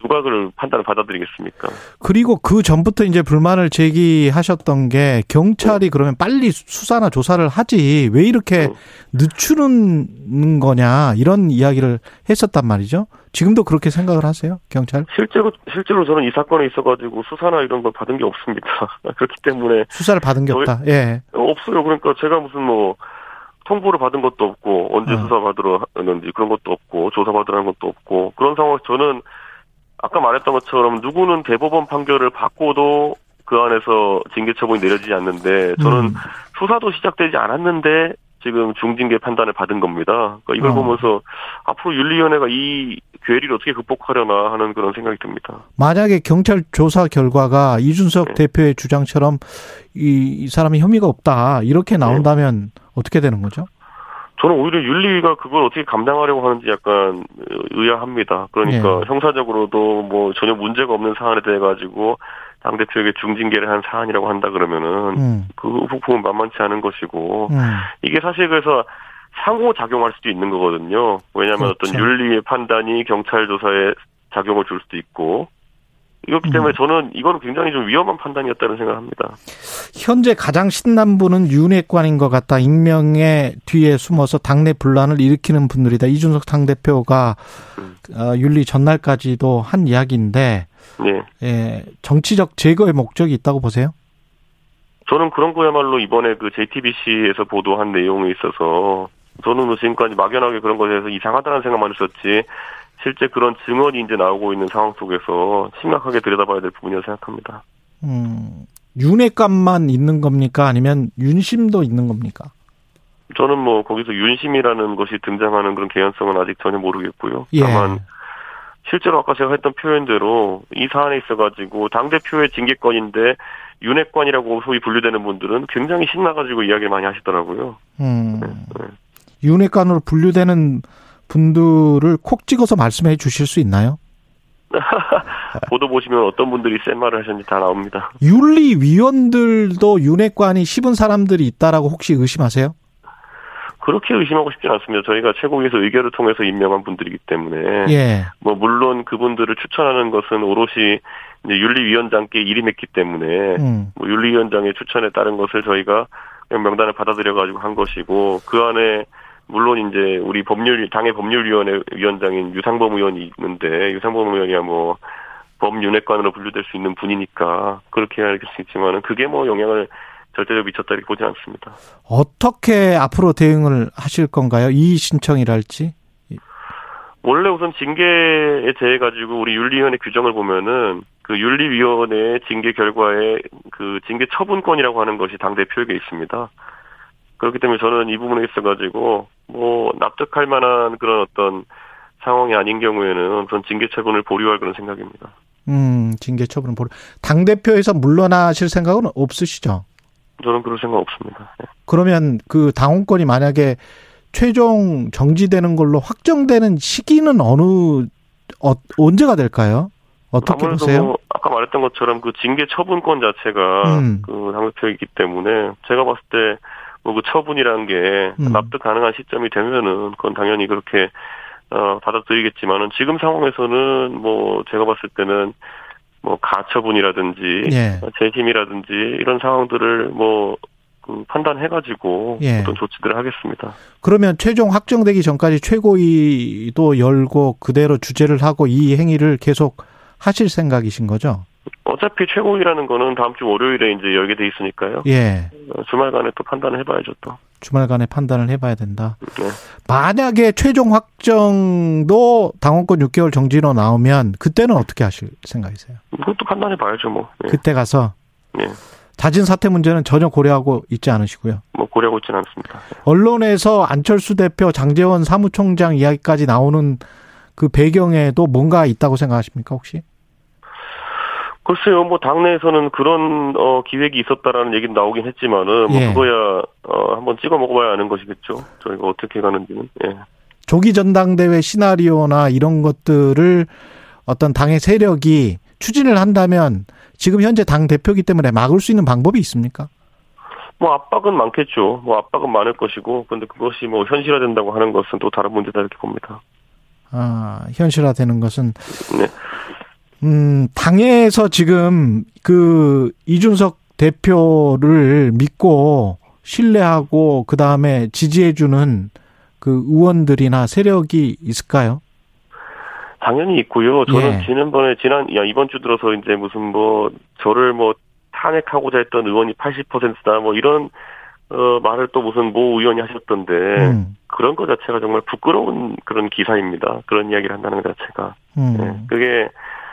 누가 그걸 판단을 받아들이겠습니까? 그리고 그 전부터 이제 불만을 제기하셨던 게 경찰이 네. 그러면 빨리 수사나 조사를 하지 왜 이렇게 네. 늦추는 거냐 이런 이야기를 했었단 말이죠. 지금도 그렇게 생각을 하세요, 경찰? 실제로 실제로 저는 이 사건에 있어가지고 수사나 이런 걸 받은 게 없습니다. 그렇기 때문에 수사를 받은 게 없다. 예, 없어요. 그러니까 제가 무슨 뭐 통보를 받은 것도 없고 언제 어. 수사 받으러 하는지 그런 것도 없고 조사 받으라는 것도 없고 그런 상황에서 저는 아까 말했던 것처럼 누구는 대법원 판결을 받고도 그 안에서 징계 처분이 내려지지 않는데 저는 음. 수사도 시작되지 않았는데 지금 중징계 판단을 받은 겁니다. 그러니까 이걸 어. 보면서 앞으로 윤리위원회가 이 괴리를 어떻게 극복하려나 하는 그런 생각이 듭니다. 만약에 경찰 조사 결과가 이준석 네. 대표의 주장처럼 이, 이 사람이 혐의가 없다 이렇게 나온다면 네. 어떻게 되는 거죠? 저는 오히려 윤리위가 그걸 어떻게 감당하려고 하는지 약간 의아합니다. 그러니까 네. 형사적으로도 뭐 전혀 문제가 없는 사안에 대해 가지고 당 대표에게 중징계를 한 사안이라고 한다 그러면은 음. 그 부분은 만만치 않은 것이고 음. 이게 사실 그래서 상호 작용할 수도 있는 거거든요. 왜냐하면 그렇죠. 어떤 윤리의 판단이 경찰 조사에 작용을 줄 수도 있고 이렇기 때문에 음. 저는 이거는 굉장히 좀 위험한 판단이었다는 생각을 합니다. 현재 가장 신난 분은 윤핵관인 것 같다. 익명의 뒤에 숨어서 당내 분란을 일으키는 분들이다. 이준석 당대표가 음. 어, 윤리 전날까지도 한 이야기인데 네. 예, 정치적 제거의 목적이 있다고 보세요? 저는 그런 거야말로 이번에 그 JTBC에서 보도한 내용에 있어서 저는 뭐 지금까지 막연하게 그런 것에 대해서 이상하다는 생각만 했었지 실제 그런 증언이 이제 나오고 있는 상황 속에서 심각하게 들여다봐야 될 부분이라고 생각합니다. 음, 윤회감만 있는 겁니까? 아니면 윤심도 있는 겁니까? 저는 뭐 거기서 윤심이라는 것이 등장하는 그런 개연성은 아직 전혀 모르겠고요. 예. 다만 실제로 아까 제가 했던 표현대로 이 사안에 있어가지고 당대표의 징계권인데 윤핵관이라고 소위 분류되는 분들은 굉장히 신나가지고 이야기를 많이 하시더라고요. 음. 네, 네. 윤핵관으로 분류되는 분들을 콕 찍어서 말씀해 주실 수 있나요? 보도 보시면 어떤 분들이 센 말을 하셨는지 다 나옵니다. 윤리위원들도 윤핵관이 씹은 사람들이 있다라고 혹시 의심하세요? 그렇게 의심하고 싶지는 않습니다. 저희가 최고위에서 의결을 통해서 임명한 분들이기 때문에 예. 뭐 물론 그분들을 추천하는 것은 오롯이 이제 윤리위원장께 일임했기 때문에 음. 뭐 윤리위원장의 추천에 따른 것을 저희가 명단을 받아들여 가지고 한 것이고 그 안에 물론 이제 우리 법률 당의 법률위원회 위원장인 유상범 의원이 있는데 유상범 의원이야 뭐 법윤회관으로 분류될 수 있는 분이니까 그렇게 알 수 있지만은 그게 뭐 영향을 절대적으로 미쳤다 이렇게 보지 않습니다. 어떻게 앞으로 대응을 하실 건가요? 이 신청이랄지? 원래 우선 징계에 대해 가지고 우리 윤리위원회 규정을 보면은 그 윤리위원회의 징계 결과에 그 징계 처분권이라고 하는 것이 당 대표에게 있습니다. 그렇기 때문에 저는 이 부분에 있어 가지고 뭐 납득할 만한 그런 어떤 상황이 아닌 경우에는 전 징계 처분을 보류할 그런 생각입니다. 음, 징계 처분을 보류. 당 대표에서 물러나실 생각은 없으시죠? 저는 그럴 생각 없습니다. 네. 그러면 그 당원권이 만약에 최종 정지되는 걸로 확정되는 시기는 어느 어, 언제가 될까요? 어떻게 보세요? 뭐 아까 말했던 것처럼 그 징계 처분권 자체가 음. 그 당대표이기 때문에 제가 봤을 때 뭐 그 처분이라는 게 음. 납득 가능한 시점이 되면은 그건 당연히 그렇게 어 받아들이겠지만은 지금 상황에서는 뭐 제가 봤을 때는 뭐 가처분이라든지 예. 재심이라든지 이런 상황들을 뭐그 판단해가지고 예. 어떤 조치들을 하겠습니다. 그러면 최종 확정되기 전까지 최고위도 열고 그대로 주재를 하고 이 행위를 계속 하실 생각이신 거죠? 어차피 최고위라는 거는 다음 주 월요일에 이제 열게 돼 있으니까요. 예. 주말간에 또 판단을 해봐야죠 또. 주말간에 판단을 해봐야 된다. 네. 만약에 최종 확정도 당원권 6개월 정지로 나오면 그때는 어떻게 하실 생각이세요? 그것도 판단해 봐야죠 뭐. 네. 그때 가서. 네. 자진 사퇴 문제는 전혀 고려하고 있지 않으시고요. 뭐 고려하고 있지는 않습니다. 언론에서 안철수 대표, 장재원 사무총장 이야기까지 나오는 그 배경에도 뭔가 있다고 생각하십니까 혹시? 글쎄요, 뭐 당내에서는 그런 어 기획이 있었다라는 얘기는 나오긴 했지만은 뭐 예. 그거야 어 한번 찍어 먹어봐야 아는 것이겠죠. 저희가 어떻게 가는지는. 예. 조기 전당대회 시나리오나 이런 것들을 어떤 당의 세력이 추진을 한다면 지금 현재 당 대표기 때문에 막을 수 있는 방법이 있습니까? 뭐 압박은 많겠죠. 뭐 압박은 많을 것이고, 근데 그것이 뭐 현실화된다고 하는 것은 또 다른 문제다 이렇게 봅니다. 아 현실화되는 것은 네. 음, 당에서 지금 그 이준석 대표를 믿고 신뢰하고 그 다음에 지지해주는 그 의원들이나 세력이 있을까요? 당연히 있고요. 저는 예. 지난번에 지난 야 이번 주 들어서 이제 무슨 뭐 저를 뭐 탄핵하고자 했던 의원이 80%다 뭐 이런 어 말을 또 무슨 모 의원이 하셨던데 음. 그런 것 자체가 정말 부끄러운 그런 기사입니다. 그런 이야기를 한다는 것 자체가. 음. 네. 그게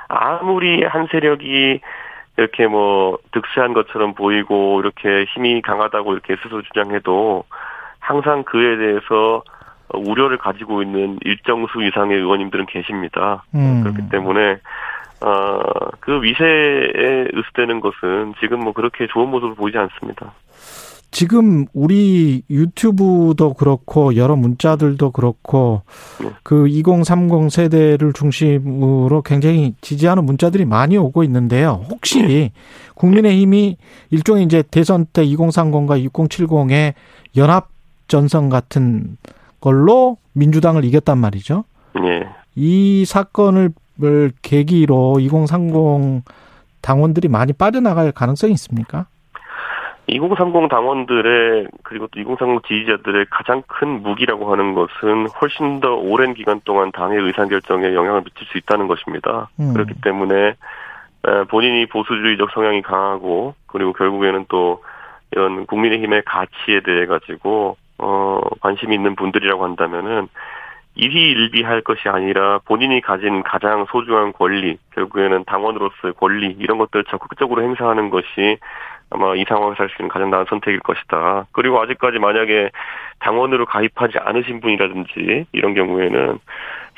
아무리 한 세력이 이렇게 뭐 득세한 것처럼 보이고 이렇게 힘이 강하다고 이렇게 스스로 주장해도 항상 그에 대해서 우려를 가지고 있는 일정 수 이상의 의원님들은 계십니다. 음. 그렇기 때문에 어 그 위세에 의습되는 것은 지금 뭐 그렇게 좋은 모습을 보이지 않습니다. 지금 우리 유튜브도 그렇고 여러 문자들도 그렇고 네. 그2030 세대를 중심으로 굉장히 지지하는 문자들이 많이 오고 있는데요. 혹시 네. 국민의힘이 일종의 이제 대선 때 2030과 6070의 연합 전선 같은 걸로 민주당을 이겼단 말이죠. 네. 이 사건을 계기로 2030 당원들이 많이 빠져나갈 가능성이 있습니까? 2030 당원들의 그리고 또 2030 지지자들의 가장 큰 무기라고 하는 것은 훨씬 더 오랜 기간 동안 당의 의사 결정에 영향을 미칠 수 있다는 것입니다. 음. 그렇기 때문에 본인이 보수주의적 성향이 강하고 그리고 결국에는 또 이런 국민의힘의 가치에 대해 가지고 어 관심이 있는 분들이라고 한다면은 일희일비할 것이 아니라 본인이 가진 가장 소중한 권리, 결국에는 당원으로서의 권리 이런 것들을 적극적으로 행사하는 것이 아마 이 상황에서 할 수 있는 가장 나은 선택일 것이다. 그리고 아직까지 만약에 당원으로 가입하지 않으신 분이라든지 이런 경우에는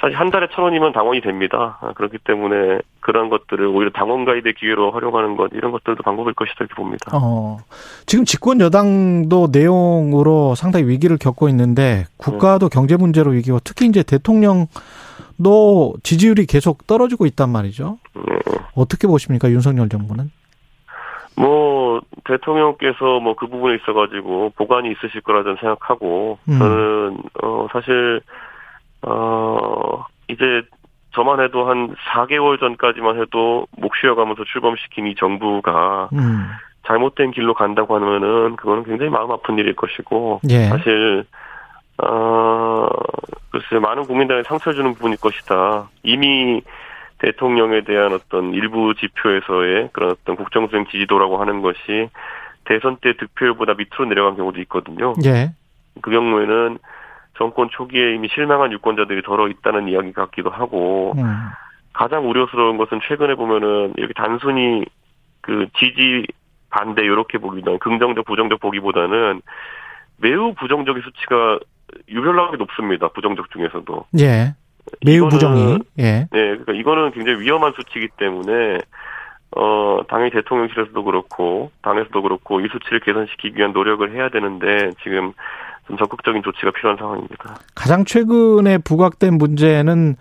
사실 한 달에 천 원이면 당원이 됩니다. 아, 그렇기 때문에 그런 것들을 오히려 당원 가입의 기회로 활용하는 것 이런 것들도 방법일 것이다 이렇게 봅니다. 어, 지금 집권 여당도 내용으로 상당히 위기를 겪고 있는데 국가도 네. 경제 문제로 위기고 특히 이제 대통령도 지지율이 계속 떨어지고 있단 말이죠. 네. 어떻게 보십니까 윤석열 정부는? 뭐 대통령께서 뭐 그 부분에 있어가지고 보관이 있으실 거라 저는 생각하고 음. 저는 어 사실 어, 이제 저만 해도 한 4개월 전까지만 해도 목 쉬어가면서 출범시킨 이 정부가 음. 잘못된 길로 간다고 하면은 그거는 굉장히 마음 아픈 일일 것이고 예. 사실 어 글쎄 많은 국민들에게 상처 주는 부분일 것이다. 이미 대통령에 대한 어떤 일부 지표에서의 그런 어떤 국정수행 지지도라고 하는 것이 대선 때 득표율보다 밑으로 내려간 경우도 있거든요. 예. 그 경우에는 정권 초기에 이미 실망한 유권자들이 덜어 있다는 이야기 같기도 하고 음. 가장 우려스러운 것은 최근에 보면은 이렇게 단순히 그 지지 반대 이렇게 보기보다는 긍정적 부정적 보기보다는 매우 부정적인 수치가 유별나게 높습니다. 부정적 중에서도. 예. 매우 부정이. 예. 네, 그러니까 이거는 굉장히 위험한 수치이기 때문에 어 당연히 대통령실에서도 그렇고 당에서도 그렇고 이 수치를 개선시키기 위한 노력을 해야 되는데 지금 좀 적극적인 조치가 필요한 상황입니다. 가장 최근에 부각된 문제는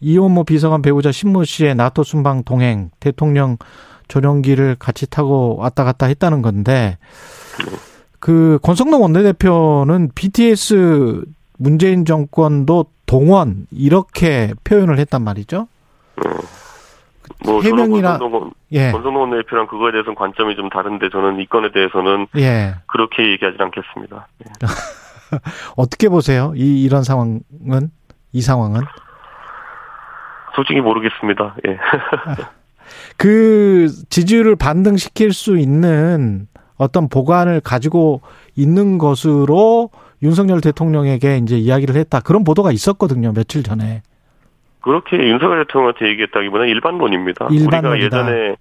이원모 비서관 배우자 신모 씨의 나토 순방 동행 대통령 전용기를 같이 타고 왔다 갔다 했다는 건데 그 권성동 원내대표는 BTS 문재인 정권도 동원 이렇게 표현을 했단 말이죠. 네. 뭐 해명이나 권성동, 예. 권성동 원내대표랑 그거에 대해서는 관점이 좀 다른데 저는 이 건에 대해서는 예. 그렇게 얘기하지 않겠습니다. 예. 어떻게 보세요? 이 이런 상황은 이 상황은 솔직히 모르겠습니다. 예. 그 지지율을 반등시킬 수 있는 어떤 보관을 가지고 있는 것으로 윤석열 대통령에게 이제 이야기를 했다. 그런 보도가 있었거든요. 며칠 전에. 그렇게 윤석열 대통령한테 얘기했다기보다는 일반론입니다. 일반론이다. 우리가 예전에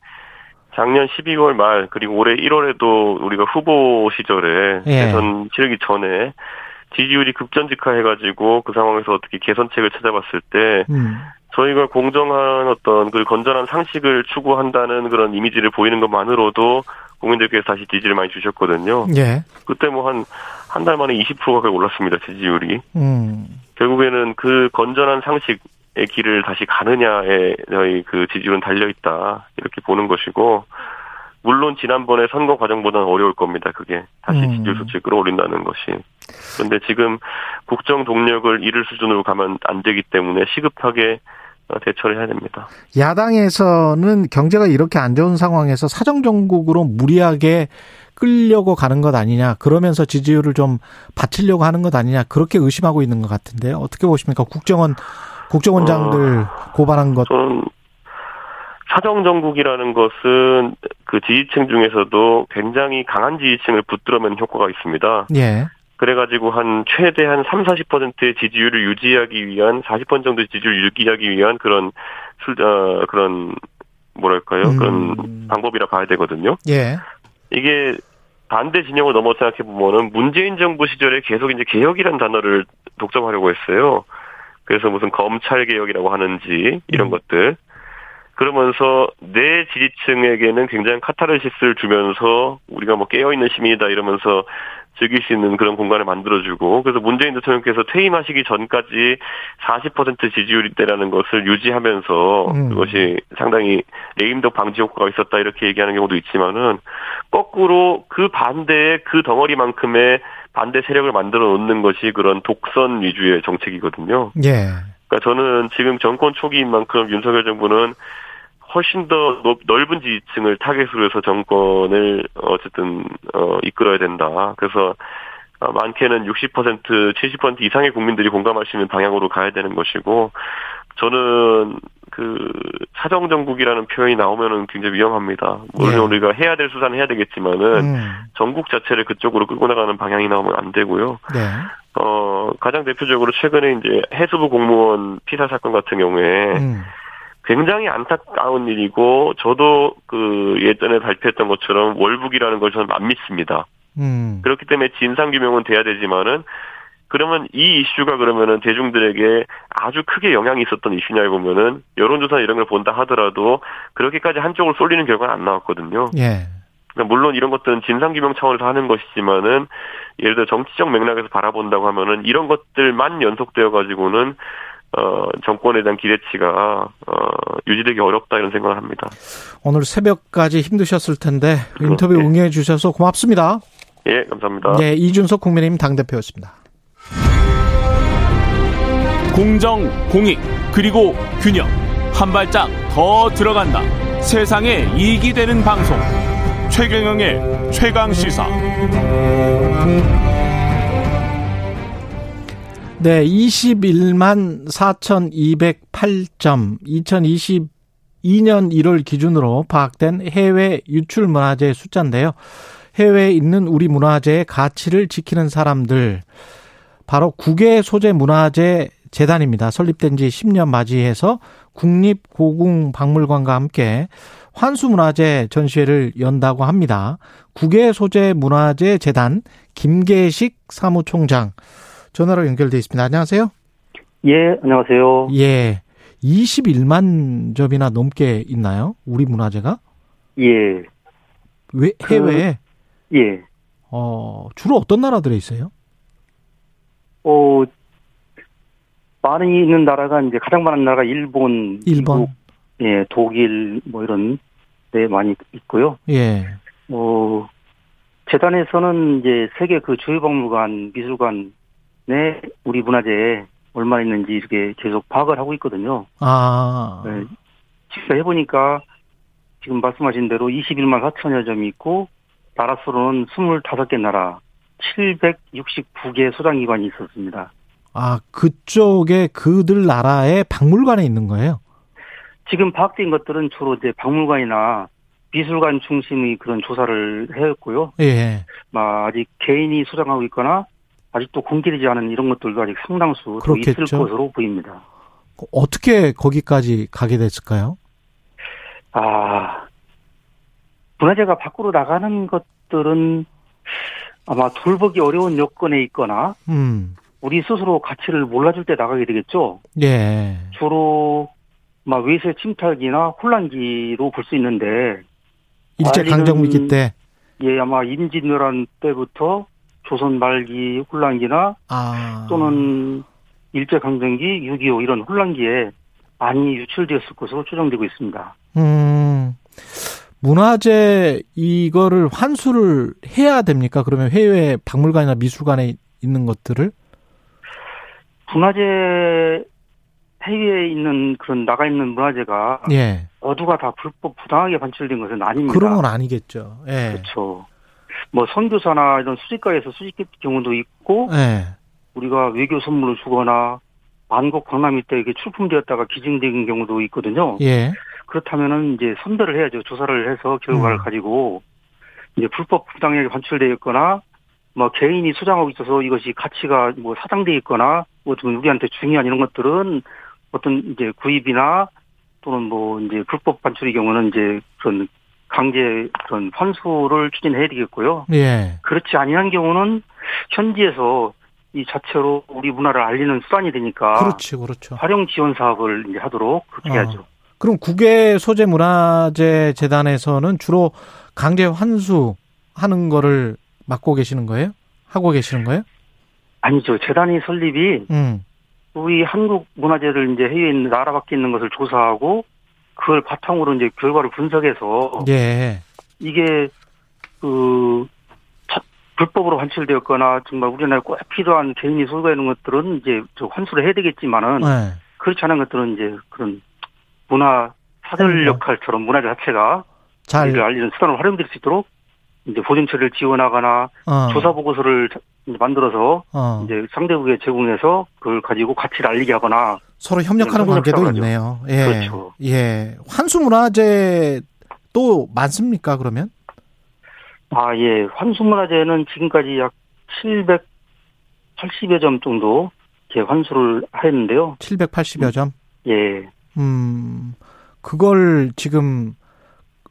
작년 12월 말 그리고 올해 1월에도 우리가 후보 시절에 예. 대선 치르기 전에 지지율이 급전직하해가지고 그 상황에서 어떻게 개선책을 찾아봤을 때 음. 저희가 공정한 어떤 그 건전한 상식을 추구한다는 그런 이미지를 보이는 것만으로도 국민들께서 다시 지지를 많이 주셨거든요. 예. 그때 뭐 한 한 달 만에 20% 가까이 올랐습니다 지지율이. 음. 결국에는 그 건전한 상식의 길을 다시 가느냐에 저희 그 지지율은 달려 있다 이렇게 보는 것이고 물론 지난번에 선거 과정보다는 어려울 겁니다. 그게 다시 음. 지지율 수치를 끌어올린다는 것이. 그런데 지금 국정 동력을 잃을 수준으로 가면 안 되기 때문에 시급하게 대처를 해야 됩니다. 야당에서는 경제가 이렇게 안 좋은 상황에서 사정 정국으로 무리하게 끌려고 가는 것 아니냐. 그러면서 지지율을 좀 받치려고 하는 것 아니냐. 그렇게 의심하고 있는 것 같은데 어떻게 보십니까? 국정원 국정원장들 어, 고발한 것. 저는 사정정국이라는 것은 그 지지층 중에서도 굉장히 강한 지지층을 붙들어매는 효과가 있습니다. 예. 그래가지고 한 최대 한 3, 40%의 지지율을 유지하기 위한 40% 정도의 지지율을 유지하기 위한 그런 술, 어, 그런 뭐랄까요 음. 그런 방법이라 봐야 되거든요. 예. 이게 반대 진영을 넘어 생각해 보면은 문재인 정부 시절에 계속 이제 개혁이라는 단어를 독점하려고 했어요. 그래서 무슨 검찰 개혁이라고 하는지 이런 음. 것들 그러면서 내 지지층에게는 굉장히 카타르시스를 주면서 우리가 뭐 깨어있는 시민이다 이러면서 즐길 수 있는 그런 공간을 만들어주고 그래서 문재인 대통령께서 퇴임하시기 전까지 40% 지지율이 때라는 것을 유지하면서 음. 그것이 상당히 레임덕 방지 효과가 있었다 이렇게 얘기하는 경우도 있지만은 거꾸로 그 반대의 그 덩어리만큼의 반대 세력을 만들어 놓는 것이 그런 독선 위주의 정책이거든요. 예. 그러니까 저는 지금 정권 초기인 만큼 윤석열 정부는 훨씬 더 넓은 지지층을 타겟으로 해서 정권을 어쨌든 어 이끌어야 된다. 그래서 어, 많게는 60% 70% 이상의 국민들이 공감할 수 있는 방향으로 가야 되는 것이고 저는 그 사정 정국이라는 표현이 나오면은 굉장히 위험합니다. 물론 예. 우리가 해야 될 수사는 해야 되겠지만은 음. 전국 자체를 그쪽으로 끌고 나가는 방향이 나오면 안 되고요. 네. 어 가장 대표적으로 최근에 이제 해수부 공무원 피살 사건 같은 경우에 음. 굉장히 안타까운 일이고 저도 그 예전에 발표했던 것처럼 월북이라는 걸 저는 안 믿습니다. 음. 그렇기 때문에 진상 규명은 돼야 되지만은 그러면 이 이슈가 그러면은 대중들에게 아주 크게 영향이 있었던 이슈냐 보면은 여론조사 이런 걸 본다 하더라도 그렇게까지 한쪽을 쏠리는 결과는 안 나왔거든요. 예. 그러니까 물론 이런 것들은 진상규명 차원에서 하는 것이지만은 예를 들어 정치적 맥락에서 바라본다고 하면은 이런 것들만 연속되어 가지고는 어, 정권에 대한 기대치가 어, 유지되기 어렵다 이런 생각을 합니다. 오늘 새벽까지 힘드셨을 텐데 인터뷰 네. 응해 주셔서 고맙습니다. 예, 감사합니다. 네, 이준석 국민의힘 당대표였습니다. 공정, 공익, 그리고 균형. 한 발짝 더 들어간다. 세상에 이익이 되는 방송. 최경영의 최강 시사. 네, 21만 4,208점. 2022년 1월 기준으로 파악된 해외 유출 문화재 숫자인데요. 해외에 있는 우리 문화재의 가치를 지키는 사람들. 바로 국외 소재 문화재 재단입니다. 설립된 지 10년 맞이해서 국립고궁박물관과 함께 환수문화재 전시회를 연다고 합니다. 국외 소재 문화재 재단 김계식 사무총장 전화로 연결돼 있습니다. 안녕하세요. 예, 안녕하세요. 예. 21만 점이나 넘게 있나요? 우리 문화재가? 예. 왜 해외에? 그, 예. 어, 주로 어떤 나라들에 있어요? 어, 많이 있는 나라가 이제 가장 많은 나라가 일본, 일본, 미국, 예, 독일 뭐 이런 데 많이 있고요. 예. 어, 재단에서는 이제 세계 그 주요 박물관, 미술관 에 우리 문화재에 얼마나 있는지 이렇게 계속 파악을 하고 있거든요. 아. 네. 직접 해보니까 지금 말씀하신 대로 21만 4천여 점이 있고 나라 수로는 25개 나라 769개 소장기관이 있었습니다. 아, 그쪽에 그들 나라의 박물관에 있는 거예요? 지금 파악된 것들은 주로 이제 박물관이나 미술관 중심의 그런 조사를 했고요. 예. 아직 개인이 소장하고 있거나 아직도 공개되지 않은 이런 것들도 아직 상당수 그렇겠죠. 있을 것으로 보입니다. 어떻게 거기까지 가게 됐을까요? 아, 문화재가 밖으로 나가는 것들은 아마 돌보기 어려운 여건에 있거나 음. 우리 스스로 가치를 몰라줄 때 나가게 되겠죠. 예. 주로 막 외세 침탈기나 혼란기로 볼 수 있는데 일제 강점기 때. 예, 아마 임진왜란 때부터 조선 말기 혼란기나 아. 또는 일제 강점기 6.25 이런 혼란기에 많이 유출되었을 것으로 추정되고 있습니다. 음. 문화재 이거를 환수를 해야 됩니까? 그러면 해외 박물관이나 미술관에 있는 것들을 문화재 해외에 있는 그런 나가 있는 문화재가 예. 어두가 다 불법 부당하게 반출된 것은 아닙니다. 그런 건 아니겠죠. 예. 그렇죠. 뭐 선교사나 이런 수집가에서 수집했 경우도 있고 예. 우리가 외교 선물을 주거나 만국 광남이 때 이게 출품되었다가 기증된 경우도 있거든요. 예. 그렇다면은 이제 선별을 해야죠. 조사를 해서 결과를 음. 가지고 이제 불법 부당하게 반출되어 있거나 뭐 개인이 수장하고 있어서 이것이 가치가 뭐 사장돼 있거나 뭐 우리한테 중요한 이런 것들은 어떤 이제 구입이나 또는 뭐 이제 불법 반출의 경우는 이제 그런 강제 그런 환수를 추진해야 되겠고요. 예. 그렇지 아니한 경우는 현지에서 이 자체로 우리 문화를 알리는 수단이 되니까 그렇죠, 그렇죠. 활용 지원 사업을 이제 하도록 그렇게 어. 해야죠. 그럼 국외 소재 문화재 재단에서는 주로 강제 환수 하는 거를 맡고 계시는 거예요? 하고 계시는 거예요? 아니죠. 재단이 설립이 음. 우리 한국 문화재를 이제 해외에 있는 나라 밖에 있는 것을 조사하고 그걸 바탕으로 이제 결과를 분석해서 예. 이게 그 불법으로 환출되었거나 정말 우리나라에 꼭 필요한 개인이 소유가 있는 것들은 이제 저 환수를 해야 되겠지만은 네. 그렇지 않은 것들은 이제 그런 문화 사설 역할처럼 문화재 자체가 잘 알리는 수단으로 활용될 수 있도록 이제 보존 처리를 지원하거나 어. 조사 보고서를 만들어서 어. 이제 상대국에 제공해서 그걸 가지고 가치를 알리게 하거나 서로 협력하는 관계도 있네요. 예. 그렇죠. 예. 환수 문화재 또 많습니까, 그러면? 아, 예. 환수 문화재는 지금까지 약 780여 점 정도 이렇게 환수를 했는데요. 780여 점? 예. 음. 그걸 지금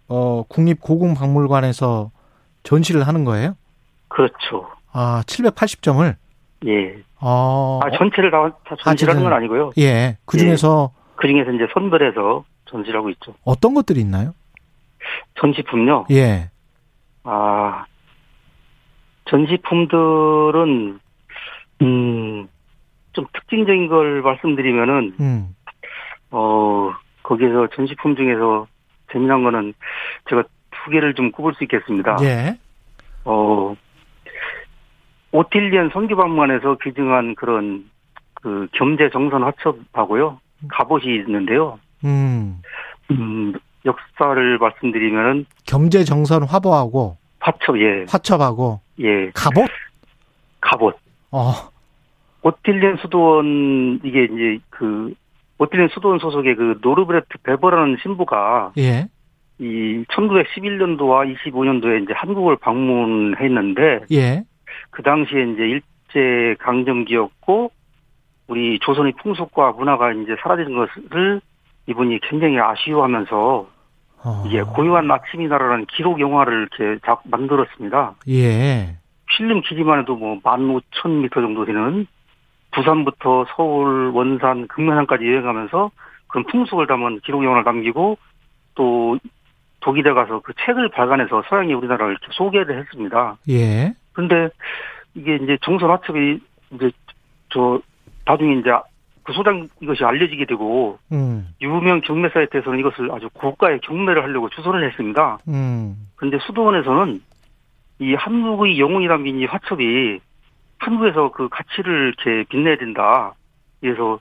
어 국립고궁박물관에서 전시를 하는 거예요? 그렇죠. 아, 780점을? 예. 아, 아 전체를 다, 다 전시하는 건 아니고요. 예. 그 중에서 예. 그 중에서 이제 선별해서 전시를 하고 있죠. 어떤 것들이 있나요? 전시품요? 예. 아, 전시품들은, 음, 좀 특징적인 걸 말씀드리면은, 음. 어, 거기에서 전시품 중에서 재미난 거는 제가 두 개를 좀 꼽을 수 있겠습니다. 예. 어, 오틸리안 선교박물관에서 기증한 그런 그 겸재 정선 화첩하고요. 갑옷이 있는데요. 음. 음, 역사를 말씀드리면은 겸재 정선 화보하고 화첩 예. 화첩하고 예. 갑옷? 갑옷. 어. 오틸리안 수도원 이게 이제 그 오틸리안 수도원 소속의 그 노르브레트 베버라는 신부가 예. 이 1911년도와 25년도에 이제 한국을 방문했는데 예. 그 당시에 이제 일제 강점기였고 우리 조선의 풍속과 문화가 이제 사라지는 것을 이분이 굉장히 아쉬워하면서 어. 이게 고요한 아침이나라는 기록 영화를 이렇게 작 만들었습니다. 예. 필름 기기만 해도 뭐 15,000m 정도 되는 부산부터 서울, 원산, 금강산까지 여행하면서 그런 풍속을 담은 기록 영화를 남기고 또 독일에 가서 그 책을 발간해서 서양의 우리나라를 이렇게 소개를 했습니다. 예. 근데 이게 이제 정선 화첩이 이제 저 나중에 이제 그 소장 이것이 알려지게 되고 음. 유명 경매 사이트에서는 이것을 아주 고가의 경매를 하려고 주선을 했습니다. 음. 그런데 수도원에서는 이 한국의 영웅이란 이 화첩이 한국에서 그 가치를 이렇게 빛내야 된다. 그래서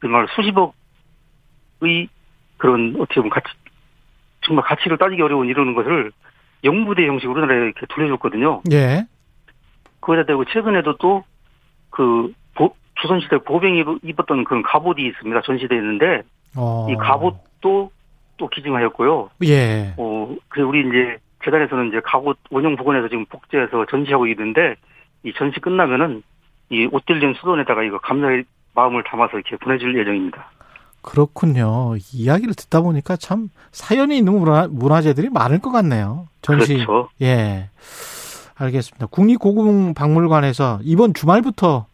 정말 수십억의 그런 어떻게 보면 가치 정말 가치를 따지기 어려운 이러는 것을 영부대 형식으로 우리나라에 이렇게 돌려줬거든요. 예. 그거다 대고 최근에도 또 그 조선시대 보병이 입었던 그런 갑옷이 있습니다. 전시되어 있는데 어. 이 갑옷도 또 기증하였고요. 예. 어, 그 우리 이제 재단에서는 이제 갑옷 원형 복원해서 지금 복제해서 전시하고 있는데 이 전시 끝나면은 이 옷들린 수돈에다가 이거 감사의 마음을 담아서 이렇게 보내줄 예정입니다. 그렇군요. 이야기를 듣다 보니까 참 사연이 있는 문화, 문화재들이 많을 것 같네요. 전시. 그렇죠. 예. 알겠습니다. 국립고궁박물관에서 이번 주말부터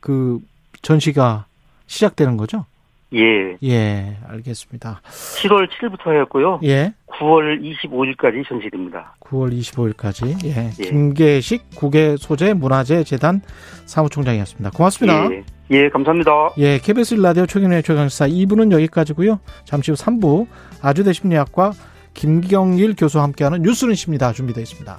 그 전시가 시작되는 거죠? 예. 예, 알겠습니다. 7월 7일부터 하였고요. 예. 9월 25일까지 전시됩니다. 9월 25일까지. 예. 예. 김계식 국외 소재 문화재 재단 사무총장이었습니다. 고맙습니다. 예. 예, 감사합니다. 예, KBS 라디오 최경의 최강사 2부는 여기까지고요. 잠시 후 3부 아주대 심리학과 김경일 교수와 함께하는 뉴스는 십니다. 준비되어 있습니다.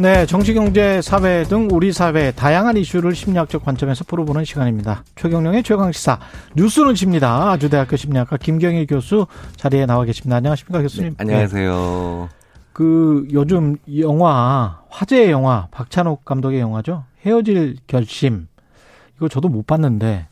네, 정치, 경제, 사회 등 우리 사회의 다양한 이슈를 심리학적 관점에서 풀어보는 시간입니다. 최경령의 최강 시사 뉴스는 집니다. 아주대학교 심리학과 김경일 교수 자리에 나와 계십니다. 안녕하십니까, 교수님. 네, 안녕하세요. 네. 그 요즘 영화 화제의 영화 박찬욱 감독의 영화죠. 헤어질 결심. 이거 저도 못 봤는데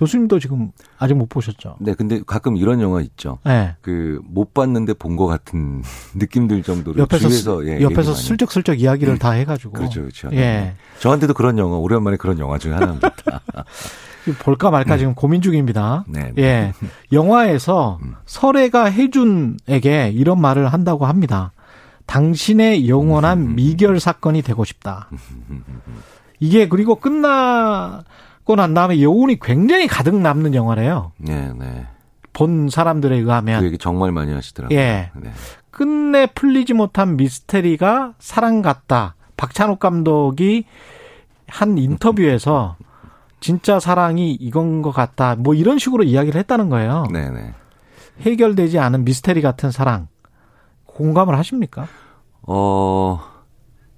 교수님도 지금 아직 못 보셨죠? 네, 근데 가끔 이런 영화 있죠. 네. 그못 봤는데 본 것 같은 느낌 들 정도로 옆에서 주위에서 예, 옆에서 슬쩍슬쩍 이야기를 음. 다 해가지고 그렇죠, 그렇죠. 예. 네. 저한테도 그런 영화 오랜만에 그런 영화 중에 하나입니다. 볼까 말까 지금 고민 중입니다. 네, 네. 예, 영화에서 음. 설애가 혜준에게 이런 말을 한다고 합니다. 당신의 영원한 음. 미결 사건이 되고 싶다. 이게 그리고 끝나 찍고 난 다음에 여운이 굉장히 가득 남는 영화래요. 네, 네. 본 사람들에 의하면. 그 얘기 정말 많이 하시더라고요. 예. 네. 끝내 풀리지 못한 미스테리가 사랑 같다. 박찬욱 감독이 한 인터뷰에서 진짜 사랑이 이건 것 같다. 뭐 이런 식으로 이야기를 했다는 거예요. 네네. 네. 해결되지 않은 미스테리 같은 사랑. 공감을 하십니까? 어,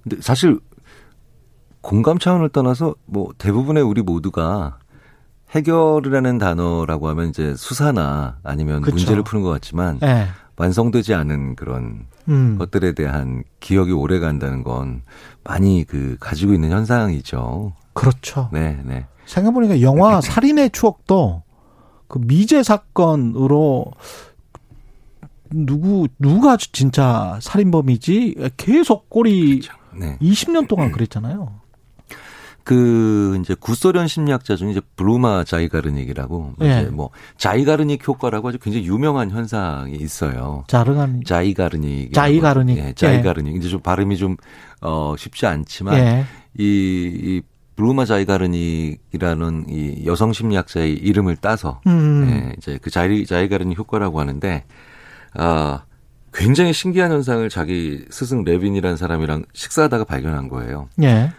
근데 사실 공감 차원을 떠나서 뭐 대부분의 우리 모두가 해결이라는 단어라고 하면 이제 수사나 아니면 그쵸. 문제를 푸는 것 같지만 네. 완성되지 않은 그런 음. 것들에 대한 기억이 오래 간다는 건 많이 그 가지고 있는 현상이죠. 그렇죠. 네, 네. 생각해보니까 영화 살인의 추억도 그 미제 사건으로 누구 누가 진짜 살인범이지 계속 꼬리 그렇죠. 네. 20년 동안 그랬잖아요. 그 이제 구소련 심리학자 중에 이제 브루마 자이가르닉이라고 네. 이제 뭐 자이가르닉 효과라고 아주 굉장히 유명한 현상이 있어요. 자르간 자이가르닉 자이가르닉 예, 자이가르닉 예. 이제 좀 발음이 좀어 쉽지 않지만 예. 이, 이 브루마 자이가르닉이라는 이 여성 심리학자의 이름을 따서 음. 예, 이제 그 자이 자이가르닉 효과라고 하는데 아 굉장히 신기한 현상을 자기 스승 레빈이라는 사람이랑 식사하다가 발견한 거예요. 예.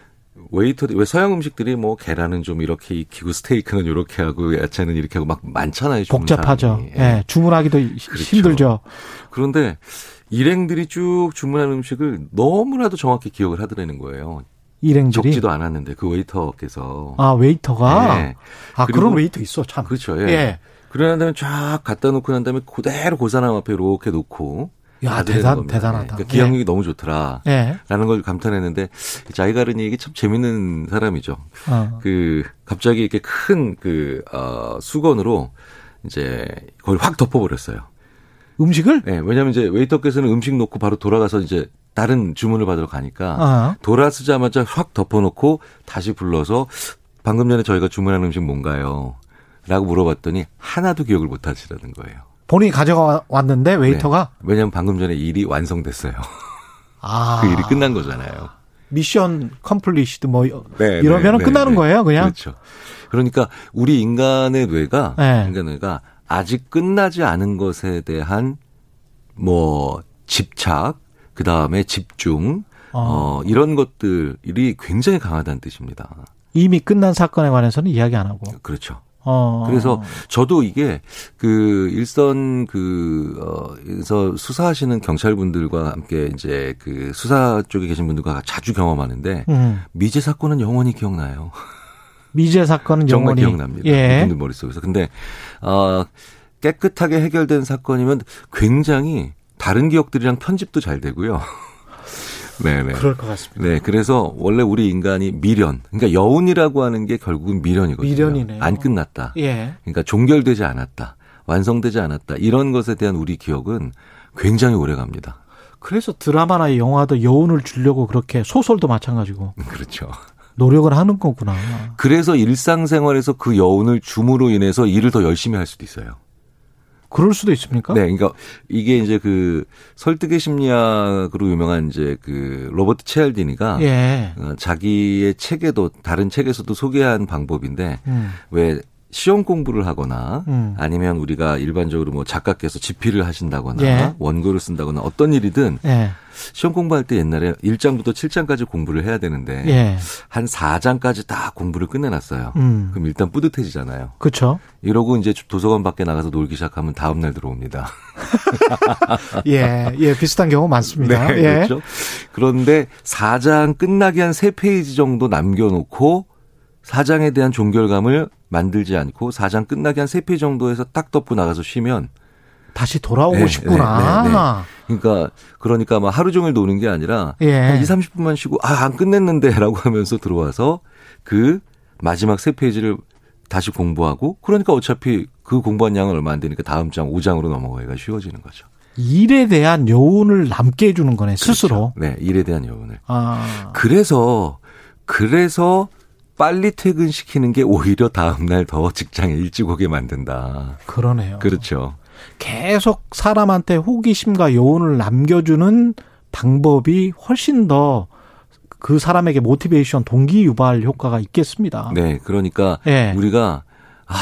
웨이터 왜 서양 음식들이 뭐 계란은 좀 이렇게 익히고 스테이크는 이렇게 하고 야채는 이렇게 하고 막 많잖아요. 복잡하죠. 예. 네, 주문하기도 그렇죠. 힘들죠. 그런데 일행들이 쭉 주문한 음식을 너무나도 정확히 기억을 하더라는 거예요. 일행들이 적지도 않았는데 그 웨이터께서 아 웨이터가 네. 아 그런 웨이터 있어 참 그렇죠. 예. 예. 그러난 다음에 쫙 갖다 놓고 난 다음에 그대로 고 사람 앞에 이렇게 놓고 야, 대단, 대단하다. 그러니까 기억력이 예. 너무 좋더라. 예. 라는 걸 감탄했는데, 자이가르닉이 참 재밌는 사람이죠. 어. 그, 갑자기 이렇게 큰 그, 어, 수건으로 이제 그걸 확 덮어버렸어요. 음식을? 네, 왜냐면 이제 웨이터께서는 음식 놓고 바로 돌아가서 이제 다른 주문을 받으러 가니까 어. 돌아서자마자 확 덮어놓고 다시 불러서 방금 전에 저희가 주문한 음식 뭔가요? 라고 물어봤더니 하나도 기억을 못 하시더라는 거예요. 본인이 가져왔는데 웨이터가 네. 왜냐면 방금 전에 일이 완성됐어요. 아. 그 일이 끝난 거잖아요. mission accomplished 뭐 네, 이러면은 네, 끝나는 네. 거예요, 그냥. 그렇죠. 그러니까 우리 인간의 뇌가 네. 인간의 뇌가 아직 끝나지 않은 것에 대한 뭐 집착, 그다음에 집중 어. 어 이런 것들이 굉장히 강하다는 뜻입니다. 이미 끝난 사건에 관해서는 이야기 안 하고. 그렇죠. 어. 그래서 저도 이게 그 일선 그, 어, 에서 수사하시는 경찰분들과 함께 이제 그 수사 쪽에 계신 분들과 자주 경험하는데 음. 미제 사건은 영원히 기억나요. 미제 사건은 정말 영원히 기억납니다. 예. 분들 머릿속에서. 근데, 어, 깨끗하게 해결된 사건이면 굉장히 다른 기억들이랑 편집도 잘 되고요. 네네. 그럴 것 같습니다. 네, 그래서 원래 우리 인간이 미련, 그러니까 여운이라고 하는 게 결국은 미련이거든요. 미련이네요. 안 끝났다. 예. 그러니까 종결되지 않았다. 완성되지 않았다. 이런 것에 대한 우리 기억은 굉장히 오래 갑니다. 그래서 드라마나 영화도 여운을 주려고 그렇게 소설도 마찬가지고. 그렇죠. 노력을 하는 거구나. 그래서 일상생활에서 그 여운을 줌으로 인해서 일을 더 열심히 할 수도 있어요. 그럴 수도 있습니까? 네, 그러니까 이게 이제 그 설득의 심리학으로 유명한 이제 그 로버트 체알디니가 예. 어, 자기의 책에도 다른 책에서도 소개한 방법인데 음. 왜 시험 공부를 하거나 음. 아니면 우리가 일반적으로 뭐 작가께서 집필을 하신다거나 예. 원고를 쓴다거나 어떤 일이든 예. 시험 공부할 때 옛날에 1장부터 7장까지 공부를 해야 되는데 예. 한 4장까지 다 공부를 끝내놨어요. 음. 그럼 일단 뿌듯해지잖아요. 그렇죠. 이러고 이제 도서관 밖에 나가서 놀기 시작하면 다음 날 들어옵니다. 예, 예, 비슷한 경우 많습니다. 네, 예. 그렇죠. 그런데 4장 끝나기 한 3페이지 정도 남겨놓고 사장에 대한 종결감을 만들지 않고 사장 끝나기 한 3페이지 정도에서 딱 덮고 나가서 쉬면 다시 돌아오고 네, 싶구나. 네, 네, 네. 그러니까 그러니까 막 하루 종일 노는 게 아니라 예. 한 2, 30분만 쉬고 아, 안 끝냈는데라고 하면서 들어와서 그 마지막 세 페이지를 다시 공부하고 그러니까 어차피 그 공부한 양은 얼마 안 되니까 다음 장 5장으로 넘어가기가 쉬워지는 거죠. 일에 대한 여운을 남게 해주는 거네 스스로. 그렇죠. 네, 일에 대한 여운을. 아. 그래서 그래서 빨리 퇴근시키는 게 오히려 다음날 더 직장에 일찍 오게 만든다. 그러네요. 그렇죠. 계속 사람한테 호기심과 여운을 남겨주는 방법이 훨씬 더 그 사람에게 모티베이션, 동기 유발 효과가 있겠습니다. 네, 그러니까 네. 우리가 아,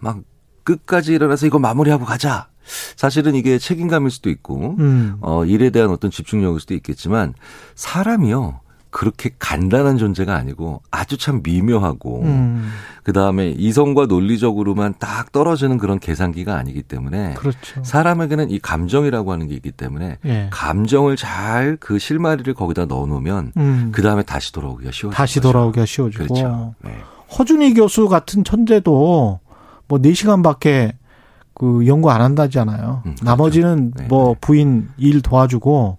막 끝까지 일어나서 이거 마무리하고 가자. 사실은 이게 책임감일 수도 있고, 음. 어, 일에 대한 어떤 집중력일 수도 있겠지만, 사람이요, 그렇게 간단한 존재가 아니고 아주 참 미묘하고 음. 그다음에 이성과 논리적으로만 딱 떨어지는 그런 계산기가 아니기 때문에 그렇죠. 사람에게는 이 감정이라고 하는 게 있기 때문에 예. 감정을 잘 그 실마리를 거기다 넣어 놓으면 음. 그다음에 다시 돌아오기가 쉬워지죠. 다시 돌아오기가 쉬워지고. 그렇죠. 네. 허준희 교수 같은 천재도 뭐 4시간밖에 그 연구 안 한다잖아요. 음, 그렇죠. 나머지는 네, 뭐 네. 부인 일 도와주고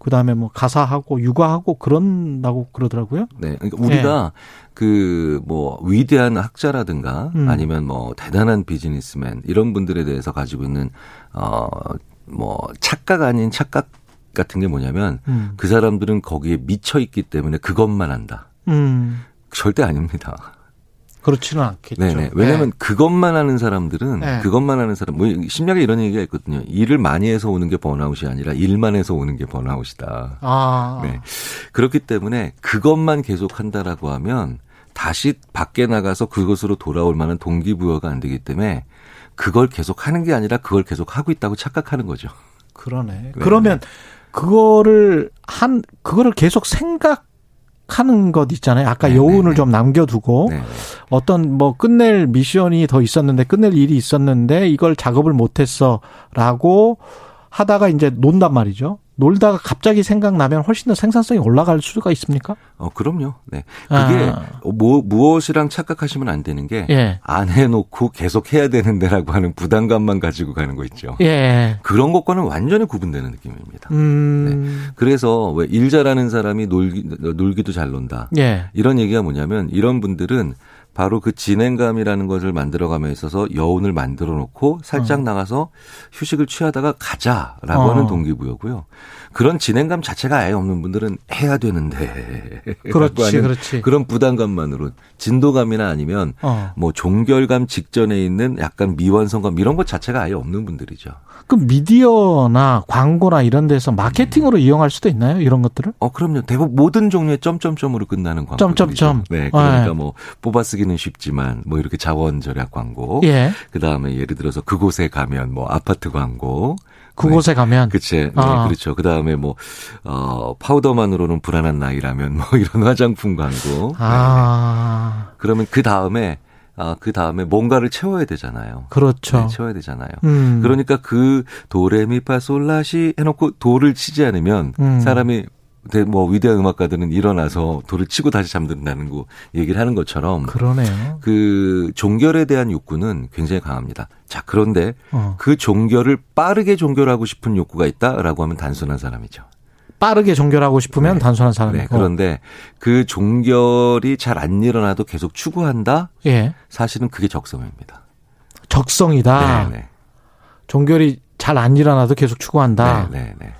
그다음에 뭐 가사하고 육아하고 그런다고 그러더라고요. 네. 그러니까 우리가 네. 그뭐 위대한 학자라든가 음. 아니면 뭐 대단한 비즈니스맨 이런 분들에 대해서 가지고 있는 어뭐 착각 아닌 착각 같은 게 뭐냐면 음. 그 사람들은 거기에 미쳐 있기 때문에 그것만 한다. 음. 절대 아닙니다. 그렇지는 않겠죠. 네네. 왜냐하면 네. 그것만 하는 사람들은 네. 그것만 하는 사람 뭐 심리학에 이런 얘기가 있거든요. 일을 많이 해서 오는 게 번아웃이 아니라 일만 해서 오는 게 번아웃이다. 아. 네. 그렇기 때문에 그것만 계속 한다라고 하면 다시 밖에 나가서 그것으로 돌아올 만한 동기부여가 안 되기 때문에 그걸 계속 하는 게 아니라 그걸 계속 하고 있다고 착각하는 거죠. 그러네. 네. 그러면 그거를 한 그거를 계속 생각 하는 것 있잖아요. 아까 네네. 여운을 네, 네. 좀 남겨두고 네네. 어떤 뭐 끝낼 미션이 더 있었는데 끝낼 일이 있었는데 이걸 작업을 못했어라고 하다가 이제 논단 말이죠. 놀다가 갑자기 생각나면 훨씬 더 생산성이 올라갈 수가 있습니까? 어, 그럼요. 네. 그게 아. 뭐, 무엇이랑 착각하시면 안 되는 게, 예. 안 해놓고 계속 해야 되는데라고 하는 부담감만 가지고 가는 거 있죠. 예. 그런 것과는 완전히 구분되는 느낌입니다. 음. 네. 그래서 왜 일 잘하는 사람이 놀기, 놀기도 잘 논다. 예. 이런 얘기가 뭐냐면, 이런 분들은 바로 그 진행감이라는 것을 만들어감에 있어서 여운을 만들어 놓고 살짝 어. 나가서 휴식을 취하다가 가자라고 어. 하는 동기부여고요. 그런 진행감 자체가 아예 없는 분들은 해야 되는데. 그렇지, 그렇지. 그런 부담감만으로 진도감이나 아니면 어. 뭐 종결감 직전에 있는 약간 미완성감 이런 것 자체가 아예 없는 분들이죠. 그 미디어나 광고나 이런 데서 마케팅으로 음. 이용할 수도 있나요? 이런 것들을? 어, 그럼요. 대부분 모든 종류의 점점점으로 끝나는 광고. 점점점. 네. 그러니까 네. 뭐 뽑아쓰기는 쉽지만 뭐 이렇게 자원 절약 광고. 예. 그다음에 예를 들어서 그곳에 가면 뭐 아파트 광고. 그곳에 네. 가면. 그치. 네, 아. 그렇죠. 그 다음에 뭐, 어, 파우더만으로는 불안한 나이라면 뭐 이런 화장품 광고. 아. 네. 그러면 그 다음에 아, 그 다음에 뭔가를 채워야 되잖아요. 그렇죠. 네, 채워야 되잖아요. 음. 그러니까 그 도레미파솔라시 해놓고 도를 치지 않으면 음. 사람이 뭐 위대한 음악가들은 일어나서 돌을 치고 다시 잠든다는 거 얘기를 하는 것처럼 그러네요. 그 종결에 대한 욕구는 굉장히 강합니다. 자 그런데 어. 그 종결을 빠르게 종결하고 싶은 욕구가 있다라고 하면 단순한 사람이죠. 빠르게 종결하고 싶으면 네. 단순한 사람이고. 네. 그런데 그 종결이 잘 안 일어나도 계속 추구한다. 예. 사실은 그게 적성입니다. 적성이다. 네. 네. 종결이 잘 안 일어나도 계속 추구한다. 네, 네, 네.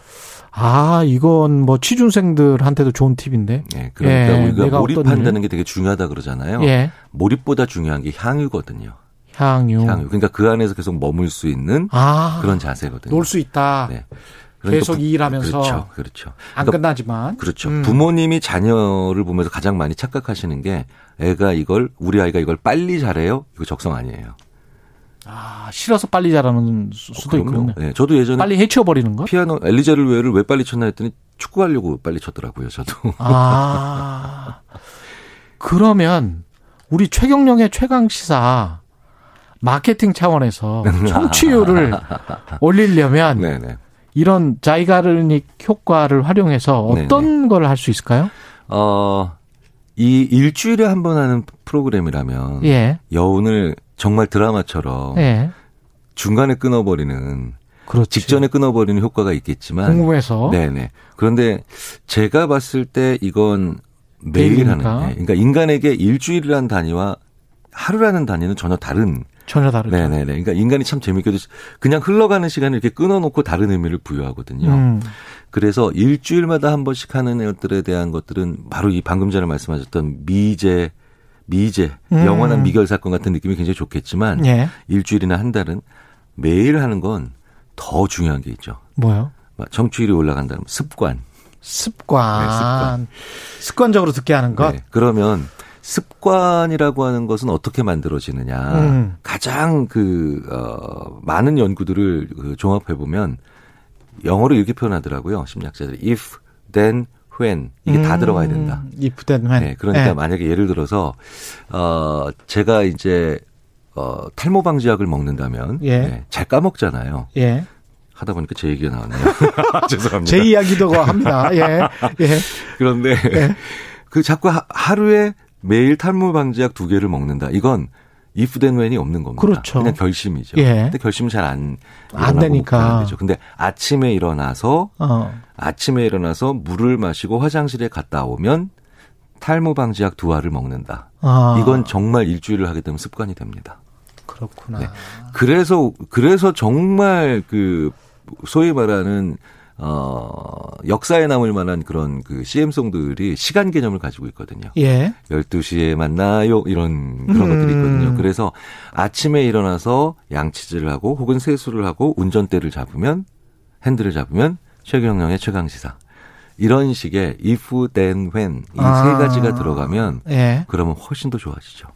아, 이건 뭐 취준생들한테도 좋은 팁인데. 네, 그러니까 예, 우리가 몰입한다는 게 되게 중요하다 그러잖아요. 예. 몰입보다 중요한 게 향유거든요. 향유. 향유. 그러니까 그 안에서 계속 머물 수 있는 아, 그런 자세거든요. 놀 수 있다. 네. 그러니까 계속 부, 일하면서 그렇죠, 그렇죠. 안 그러니까, 끝나지만 그렇죠. 음. 부모님이 자녀를 보면서 가장 많이 착각하시는 게 애가 이걸 우리 아이가 이걸 빨리 잘해요. 이거 적성 아니에요. 아, 싫어서 빨리 자라는 수도 어, 있군요. 네, 저도 예전에 빨리 해치워 버리는 거? 피아노 엘리자르웨를 왜 빨리 쳤나 했더니 축구 하려고 빨리 쳤더라고요, 저도. 아. 그러면 우리 최경령의 최강 시사 마케팅 차원에서 청취율을 올리려면 네네. 이런 자이가르닉 효과를 활용해서 어떤 걸 할 수 있을까요? 어, 이 일주일에 한 번 하는 프로그램이라면 예. 여운을 정말 드라마처럼 예. 중간에 끊어버리는 그렇지. 직전에 끊어버리는 효과가 있겠지만 궁금해서 네네 그런데 제가 봤을 때 이건 매일 하는 네. 그러니까 인간에게 일주일이라는 단위와 하루라는 단위는 전혀 다른 전혀 다르죠. 네네네. 그러니까 인간이 참 재밌게도 그냥 흘러가는 시간을 이렇게 끊어놓고 다른 의미를 부여하거든요. 음. 그래서 일주일마다 한 번씩 하는 것들에 대한 것들은 바로 이 방금 전에 말씀하셨던 미제 미제, 음. 영원한 미결 사건 같은 느낌이 굉장히 좋겠지만 예. 일주일이나 한 달은 매일 하는 건 더 중요한 게 있죠. 뭐요? 정치율이 올라간다면 습관. 습관. 네, 습관. 습관적으로 듣게 하는 것. 네. 그러면 습관이라고 하는 것은 어떻게 만들어지느냐. 음. 가장 그, 어, 많은 연구들을 그 종합해 보면 영어로 이렇게 표현하더라고요. 심리학자들이. if, then, when 이게 음, 다 들어가야 된다. if then when. 네, 그러니까 네. 만약에 예를 들어서 어 제가 이제 어 탈모 방지약을 먹는다면 예. 네, 잘 까먹잖아요. 예. 하다 보니까 제 얘기가 나왔네요. 죄송합니다. 제 이야기도 합니다. 예. 예. 그런데 예. 그 자꾸 하, 루에 매일 탈모 방지약 두 개를 먹는다. 이건 if then when이 없는 겁니다. 그렇죠. 그냥 결심이죠. 예. 근데 결심은 잘안 안 되니까. 되죠. 근데 아침에 일어나서 어. 아침에 일어나서 물을 마시고 화장실에 갔다 오면 탈모 방지약 두 알을 먹는다. 아. 이건 정말 일주일을 하게 되면 습관이 됩니다. 그렇구나. 네. 그래서 그래서 정말 그 소위 말하는 어, 역사에 남을 만한 그런 그 CM송들이 시간 개념을 가지고 있거든요. 예. 12시에 만나요. 이런 그런 음. 것들이 있거든요. 그래서 아침에 일어나서 양치질을 하고 혹은 세수를 하고 운전대를 잡으면 핸들을 잡으면 최경영의 최강시사. 이런 식의 if, then, when 이세 아. 가지가 들어가면 예. 그러면 훨씬 더 좋아지죠.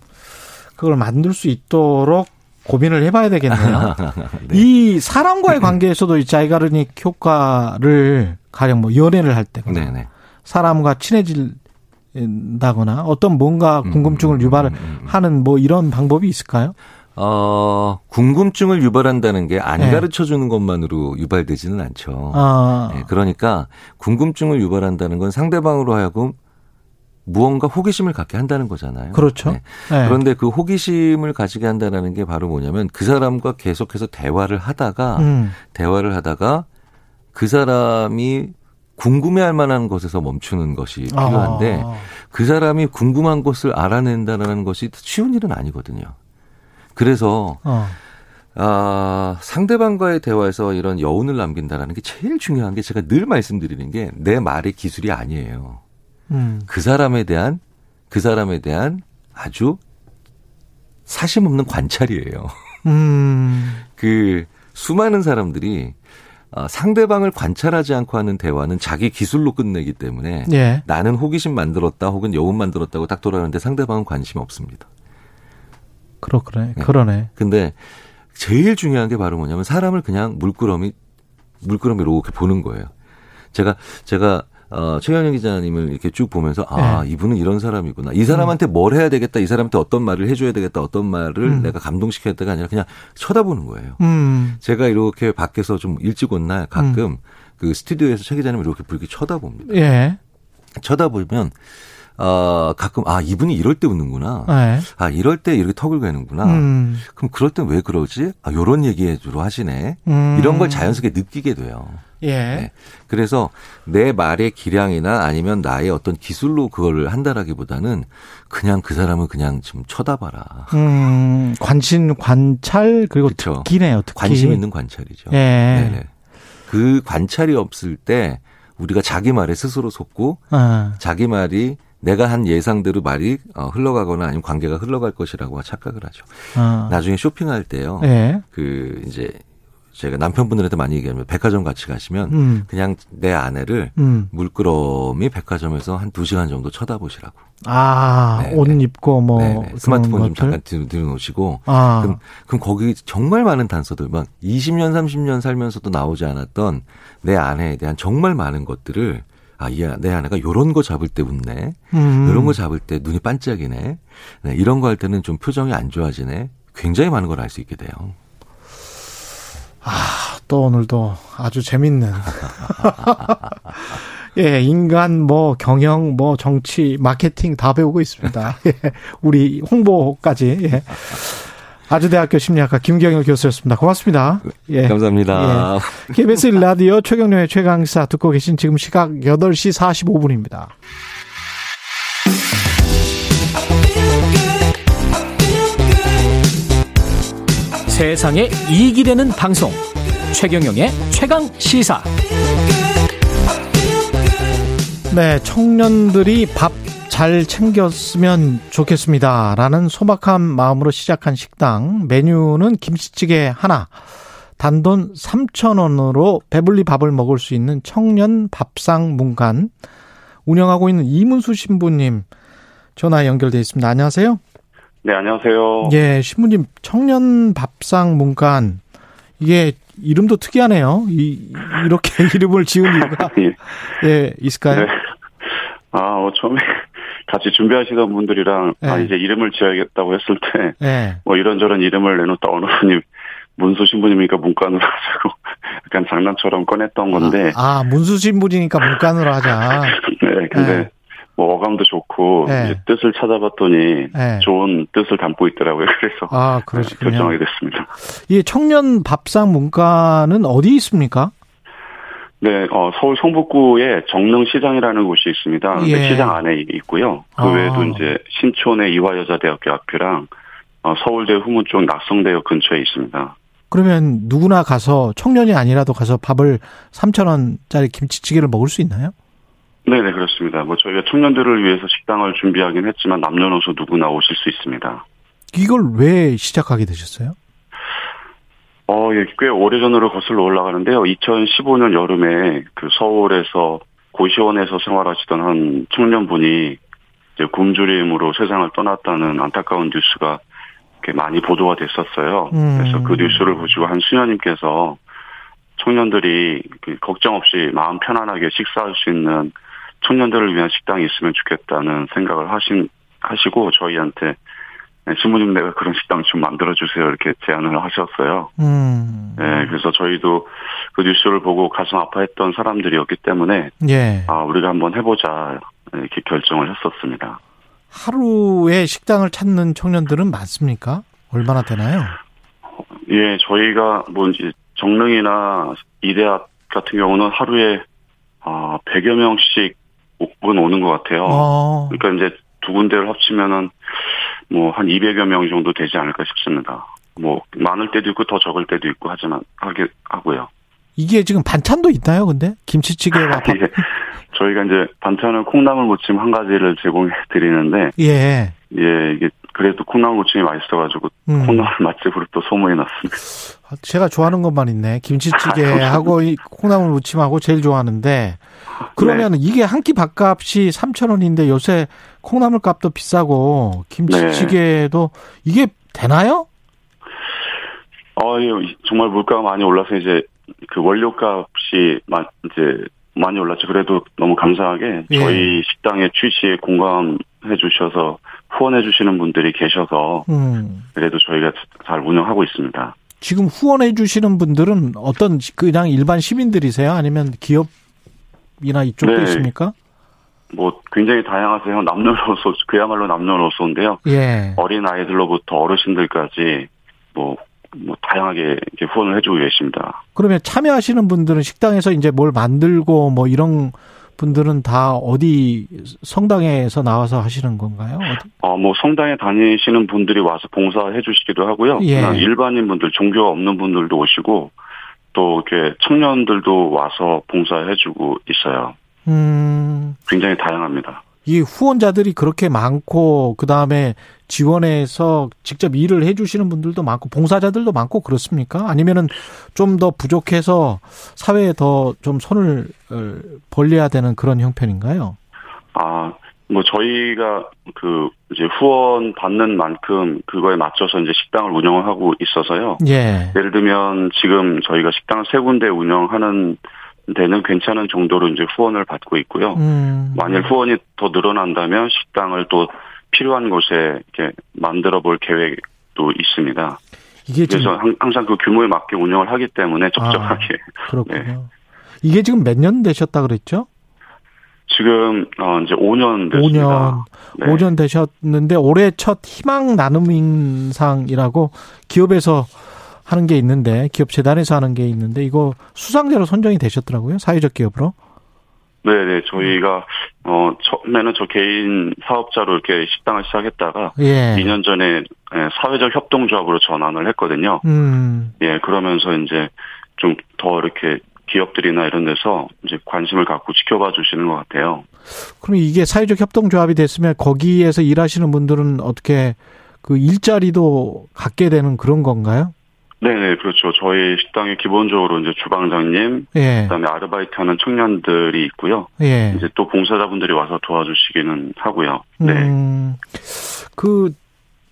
그걸 만들 수 있도록 고민을 해봐야 되겠네요. 네. 이 사람과의 관계에서도 이 자이가르닉 효과를 가령 뭐 연애를 할 때거나 네네. 네. 사람과 친해진다거나 어떤 뭔가 음, 궁금증을 음, 유발하는 음, 뭐 이런 방법이 있을까요? 어, 궁금증을 유발한다는 게안 네. 가르쳐 주는 것만으로 유발되지는 않죠. 아. 네, 그러니까 궁금증을 유발한다는 건 상대방으로 하여금 무언가 호기심을 갖게 한다는 거잖아요. 그렇죠. 네. 네. 그런데 그 호기심을 가지게 한다는 게 바로 뭐냐면 그 사람과 계속해서 대화를 하다가 음. 대화를 하다가 그 사람이 궁금해할 만한 것에서 멈추는 것이 필요한데 아. 그 사람이 궁금한 것을 알아낸다는 것이 쉬운 일은 아니거든요. 그래서 어. 아, 상대방과의 대화에서 이런 여운을 남긴다라는 게 제일 중요한 게 제가 늘 말씀드리는 게 내 말의 기술이 아니에요. 음. 그 사람에 대한 그 사람에 대한 아주 사심 없는 관찰이에요. 음. 그 수많은 사람들이 어, 상대방을 관찰하지 않고 하는 대화는 자기 기술로 끝내기 때문에 예. 나는 호기심 만들었다 혹은 여운 만들었다고 딱 돌아가는데 상대방은 관심이 없습니다. 그렇네. 네. 그러네. 근데 제일 중요한 게 바로 뭐냐면 사람을 그냥 물끄러미 물끄러미 이렇게 보는 거예요. 제가 제가 어, 최현영 기자님을 이렇게 쭉 보면서 아 네. 이분은 이런 사람이구나. 이 사람한테 음. 뭘 해야 되겠다. 이 사람한테 어떤 말을 해줘야 되겠다. 어떤 말을 음. 내가 감동시켜야겠다가 아니라 그냥 쳐다보는 거예요. 음. 제가 이렇게 밖에서 좀 일찍 온 날 가끔 음. 그 스튜디오에서 최 기자님을 이렇게 이렇게 쳐다봅니다. 예. 쳐다보면 어, 가끔, 아, 이분이 이럴 때 웃는구나. 네. 아, 이럴 때 이렇게 턱을 괴는구나. 음. 그럼 그럴 땐 왜 그러지? 아, 요런 얘기 주로 하시네. 음. 이런 걸 자연스럽게 느끼게 돼요. 예. 네. 그래서 내 말의 기량이나 아니면 나의 어떤 기술로 그걸 한다라기보다는 그냥 그 사람을 그냥 좀 쳐다봐라. 음, 관심, 관찰, 그리고 그쵸. 특기네요, 특기. 관심 있는 관찰이죠. 예. 네. 그 관찰이 없을 때 우리가 자기 말에 스스로 속고 아. 자기 말이 내가 한 예상대로 말이 어, 흘러가거나 아니면 관계가 흘러갈 것이라고 착각을 하죠. 아. 나중에 쇼핑할 때요. 네. 그 이제 제가 남편분들한테 많이 얘기하면 백화점 같이 가시면 음. 그냥 내 아내를 음. 물끄러미 백화점에서 한두 시간 정도 쳐다보시라고. 아, 네네. 옷 입고 뭐 네네. 스마트폰 좀 잠깐 들, 들여놓으시고 아. 그럼, 그럼 거기 정말 많은 단서들 막 20년 30년 살면서도 나오지 않았던 내 아내에 대한 정말 많은 것들을 아, 이, 내 아내가 요런 거 잡을 때 웃네. 음. 요런 거 잡을 때 눈이 반짝이네. 네, 이런 거 할 때는 좀 표정이 안 좋아지네. 굉장히 많은 걸 알 수 있게 돼요. 아, 또 오늘도 아주 재밌는. 예, 인간, 뭐, 경영, 뭐, 정치, 마케팅 다 배우고 있습니다. 예, 우리 홍보까지. 예. 아주대학교 심리학과 김경일 교수였습니다. 고맙습니다. 예. 감사합니다. 예. KBS 라디오 최경련의 최강사 듣고 계신 지금 시각 8시 45분입니다. 세상에 이익이 되는 방송 최경영의 최강 시사 네 청년들이 밥 잘 챙겼으면 좋겠습니다 라는 소박한 마음으로 시작한 식당 메뉴는 김치찌개 하나 단돈 3천원으로 배불리 밥을 먹을 수 있는 청년 밥상 문간 운영하고 있는 이문수 신부님 전화 연결돼 있습니다 안녕하세요 네, 안녕하세요. 예, 신부님 청년 밥상 문간 이게 이름도 특이하네요. 이 이렇게 이름을 지은 이유가 예. 예, 있을까요? 네. 아, 어, 처음에 같이 준비하시던 분들이랑 네. 아, 이제 이름을 지어야겠다고 했을 때, 네. 뭐 이런저런 이름을 내놓다 어느 분이 문수 신부님이니까 문간으로 하자고 약간 장난처럼 꺼냈던 건데. 아, 아 문수 신부님이니까 문간으로 하자. 네, 근데 네. 뭐 어감도 좋고 네. 뜻을 찾아봤더니 네. 좋은 뜻을 담고 있더라고요. 그래서 아. 결정하게 됐습니다. 이 청년 밥상 문과는 어디 있습니까? 네, 어, 서울 성북구에 정릉시장이라는 곳이 있습니다. 예. 시장 안에 있고요. 그 아. 외에도 이제 신촌의 이화여자대학교 앞이랑 어, 서울대 후문 쪽 낙성대역 근처에 있습니다. 그러면 누구나 가서 청년이 아니라도 가서 밥을 3천 원짜리 김치찌개를 먹을 수 있나요? 네 네 그렇습니다. 뭐 저희가 청년들을 위해서 식당을 준비하긴 했지만 남녀노소 누구나 오실 수 있습니다. 이걸 왜 시작하게 되셨어요? 어, 예, 꽤 오래전으로 거슬러 올라가는데요. 2015년 여름에 그 서울에서 고시원에서 생활하시던 한 청년분이 이제 굶주림으로 세상을 떠났다는 안타까운 뉴스가 많이 보도가 됐었어요. 음. 그래서 그 뉴스를 보시고 한 수녀님께서 청년들이 그 걱정 없이 마음 편안하게 식사할 수 있는 청년들을 위한 식당이 있으면 좋겠다는 생각을 하신 하시고 저희한테 네, 신부님 내가 그런 식당 좀 만들어 주세요 이렇게 제안을 하셨어요. 음. 네, 그래서 저희도 그 뉴스를 보고 가슴 아파했던 사람들이었기 때문에 예. 아 우리가 한번 해보자 이렇게 결정을 했었습니다. 하루에 식당을 찾는 청년들은 많습니까? 얼마나 되나요? 예, 저희가 뭐 이제 정릉이나 이대학 같은 경우는 하루에 아 100여 명씩 은 오는 것 같아요. 어. 그러니까 이제 두 군데를 합치면은 뭐 한 200여 명 정도 되지 않을까 싶습니다. 뭐 많을 때도 있고 더 적을 때도 있고 하지만 하게 하고요. 이게 지금 반찬도 있나요, 근데 김치찌개와 밥? 예. 저희가 이제 반찬은 콩나물 무침 한 가지를 제공해 드리는데 예. 예, 이게 그래도 콩나물 무침이 맛있어가지고 음. 콩나물 맛집으로 또 소문이 났습니다. 아, 제가 좋아하는 것만 있네. 김치찌개하고 이 콩나물 무침하고 제일 좋아하는데 그러면 네. 이게 한 끼 밥값이 3천 원인데 요새 콩나물 값도 비싸고 김치찌개도 네. 이게 되나요? 어, 예, 정말 물가가 많이 올라서 이제 그 원료값이 이제 많이 올랐죠. 그래도 너무 감사하게 예. 저희 식당의 취지에 공감해 주셔서 후원해 주시는 분들이 계셔서 음. 그래도 저희가 잘 운영하고 있습니다. 지금 후원해 주시는 분들은 어떤 그냥 일반 시민들이세요? 아니면 기업이나 이쪽도 네. 있습니까? 뭐 굉장히 다양하세요. 남녀노소 그야말로 남녀노소인데요. 예. 어린 아이들로부터 어르신들까지 뭐 뭐 다양하게 이렇게 후원을 해주고 계십니다. 그러면 참여하시는 분들은 식당에서 이제 뭘 만들고 뭐 이런 분들은 다 어디 성당에서 나와서 하시는 건가요? 어디? 어, 뭐 성당에 다니시는 분들이 와서 봉사해 주시기도 하고요. 예. 일반인 분들, 종교가 없는 분들도 오시고 또 이렇게 청년들도 와서 봉사해 주고 있어요. 음. 굉장히 다양합니다. 이 후원자들이 그렇게 많고 그 다음에 지원해서 직접 일을 해주시는 분들도 많고 봉사자들도 많고 그렇습니까? 아니면은 좀 더 부족해서 사회에 더 좀 손을 어, 벌려야 되는 그런 형편인가요? 아, 뭐 저희가 그 이제 후원 받는 만큼 그거에 맞춰서 이제 식당을 운영을 하고 있어서요. 예. 예를 들면 지금 저희가 식당을 세 군데 운영하는 데는 괜찮은 정도로 이제 후원을 받고 있고요. 음. 만일 후원이 더 늘어난다면 식당을 또 필요한 곳에 이렇게 만들어 볼 계획도 있습니다. 이게 그래서 항상 그 규모에 맞게 운영을 하기 때문에 적절하게. 아, 그렇군요. 네. 이게 지금 몇 년 되셨다 그랬죠? 지금 어 이제 5년 됐습니다. 5년 네. 5년 되셨는데 올해 첫 희망 나눔 인상이라고 기업에서 하는 게 있는데 기업 재단에서 하는 게 있는데 이거 수상자로 선정이 되셨더라고요. 사회적 기업으로. 네네 저희가 어 처음에는 저 개인 사업자로 이렇게 식당을 시작했다가 예. 2년 전에 예, 사회적 협동조합으로 전환을 했거든요. 음. 예 그러면서 이제 좀 더 이렇게 기업들이나 이런 데서 이제 관심을 갖고 지켜봐 주시는 것 같아요. 그럼 이게 사회적 협동조합이 됐으면 거기에서 일하시는 분들은 어떻게 그 일자리도 갖게 되는 그런 건가요? 네네, 그렇죠. 저희 식당에 기본적으로 이제 주방장님, 예. 그다음에 아르바이트 하는 청년들이 있고요. 예. 이제 또 봉사자분들이 와서 도와주시기는 하고요. 네. 음, 그,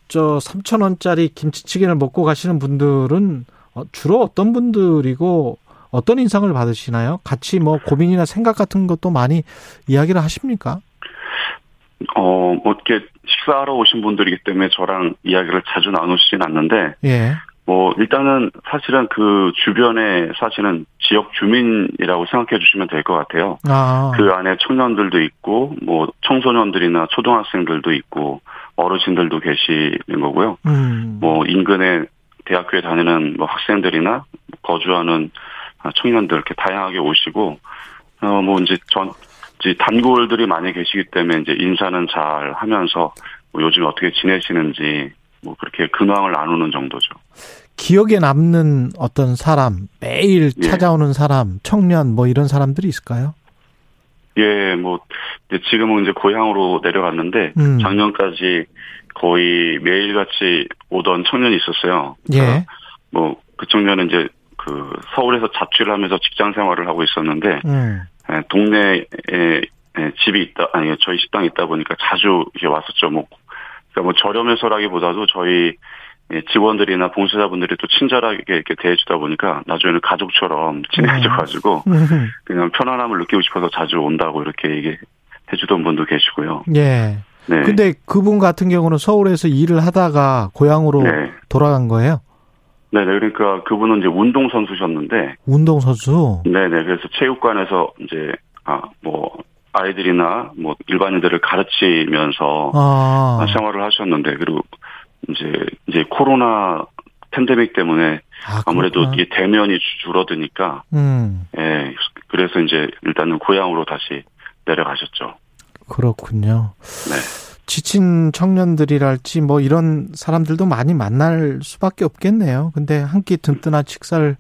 저, 3,000원짜리 김치찌개를 먹고 가시는 분들은 어, 주로 어떤 분들이고 어떤 인상을 받으시나요? 같이 뭐 고민이나 생각 같은 것도 많이 이야기를 하십니까? 어, 뭐, 이렇게 식사하러 오신 분들이기 때문에 저랑 이야기를 자주 나누시진 않는데, 예. 뭐, 일단은 사실은 그 주변에 사실은 지역 주민이라고 생각해 주시면 될 것 같아요. 아. 그 안에 청년들도 있고, 뭐, 청소년들이나 초등학생들도 있고, 어르신들도 계시는 거고요. 음. 뭐, 인근에 대학교에 다니는 뭐 학생들이나 거주하는 청년들 이렇게 다양하게 오시고, 어, 뭐, 이제 전, 이제 단골들이 많이 계시기 때문에 이제 인사는 잘 하면서 뭐 요즘 어떻게 지내시는지 뭐 그렇게 근황을 나누는 정도죠. 기억에 남는 어떤 사람, 매일 예. 찾아오는 예. 사람, 청년 뭐 이런 사람들이 있을까요? 예, 뭐 지금은 이제 고향으로 내려갔는데 음. 작년까지 거의 매일같이 오던 청년이 있었어요. 예. 뭐 그 청년은 이제 그 서울에서 자취를 하면서 직장 생활을 하고 있었는데 음. 예, 동네에 예, 집이 있다 아니 저희 식당이 있다 보니까 자주 이렇게 왔었죠. 뭐 그러니까 뭐 저렴해서라기보다도 저희 예, 직원들이나 봉사자분들이 또 친절하게 이렇게 대해주다 보니까 나중에는 가족처럼 친해져가지고 음. 음. 그냥 편안함을 느끼고 싶어서 자주 온다고 이렇게 얘기 해 주던 분도 계시고요. 예. 네. 근데 그분 같은 경우는 서울에서 일을 하다가 고향으로 네. 돌아간 거예요? 네네, 그러니까 그분은 이제 운동선수셨는데. 운동선수? 네네, 그래서 체육관에서 이제, 아, 뭐, 아이들이나 뭐 일반인들을 가르치면서 아. 생활을 하셨는데, 그리고 이제, 이제 코로나 팬데믹 때문에 아, 무래도이 대면이 줄어드니까, 음. 예, 그래서 이제 일단은 고향으로 다시 내려가셨죠. 그렇군요. 네. 지친 청년들이랄지 뭐 이런 사람들도 많이 만날 수밖에 없겠네요. 근데 한 끼 든든한 식사를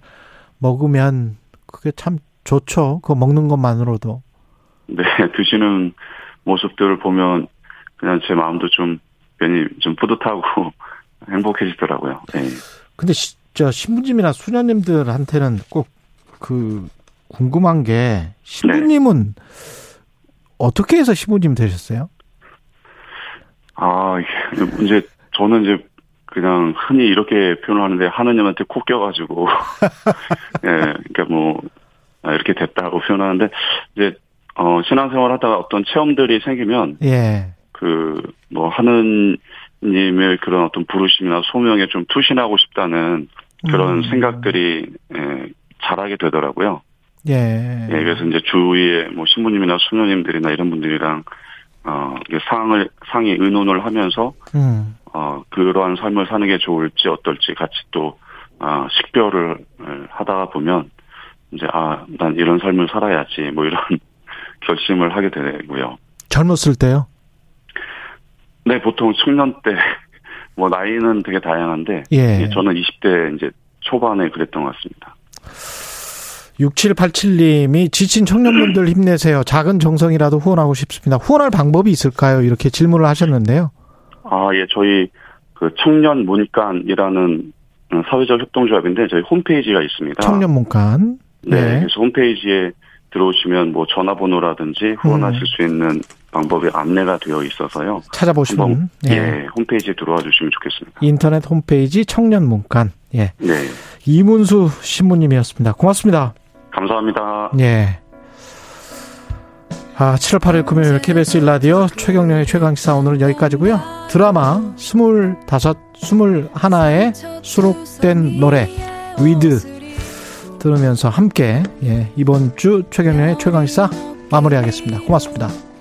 먹으면 그게 참 좋죠. 그거 먹는 것만으로도. 네, 드시는 모습들을 보면 그냥 제 마음도 좀 괜히 좀 뿌듯하고 행복해지더라고요. 네. 근데 시, 저 신부님이나 수녀님들한테는 꼭 그 궁금한 게 신부님은 네. 어떻게 해서 신부님 되셨어요? 아, 이제 저는 이제 그냥 흔히 이렇게 표현을 하는데 하느님한테 코 껴가지고 예, 그러니까 뭐 아, 이렇게 됐다고 표현하는데 이제 어 신앙생활 하다가 어떤 체험들이 생기면 예. 그 뭐 하느님의 그런 어떤 부르심이나 소명에 좀 투신하고 싶다는 그런 음. 생각들이 예, 잘하게 되더라고요. 예. 예. 그래서 이제 주위에 뭐 신부님이나 수녀님들이나 이런 분들이랑 어, 상을, 상이 의논을 하면서, 음. 어, 그러한 삶을 사는 게 좋을지 어떨지 같이 또, 어, 식별을 하다가 보면, 이제, 아, 난 이런 삶을 살아야지, 뭐 이런 결심을 하게 되고요. 젊었을 때요? 네, 보통 청년 때, 뭐, 나이는 되게 다양한데, 예. 저는 20대 이제 초반에 그랬던 것 같습니다. 6787님이 지친 청년분들 힘내세요. 작은 정성이라도 후원하고 싶습니다. 후원할 방법이 있을까요? 이렇게 질문을 하셨는데요. 아, 예, 저희 그 청년 문간이라는 사회적 협동조합인데 저희 홈페이지가 있습니다. 청년 문간. 네. 네. 그래서 홈페이지에 들어오시면 뭐 전화번호라든지 후원하실 음. 수 있는 방법이 안내가 되어 있어서요. 찾아보시면 예. 예, 홈페이지에 들어와 주시면 좋겠습니다. 인터넷 홈페이지 청년 문간. 예. 네. 이문수 신부님이었습니다. 고맙습니다. 감사합니다. 예. 아, 7월 8일 금요일 KBS 1라디오 최경영의 최강시사 오늘은 여기까지고요. 드라마 25, 21에 수록된 노래 With 들으면서 함께 예, 이번 주 최경영의 최강시사 마무리하겠습니다. 고맙습니다.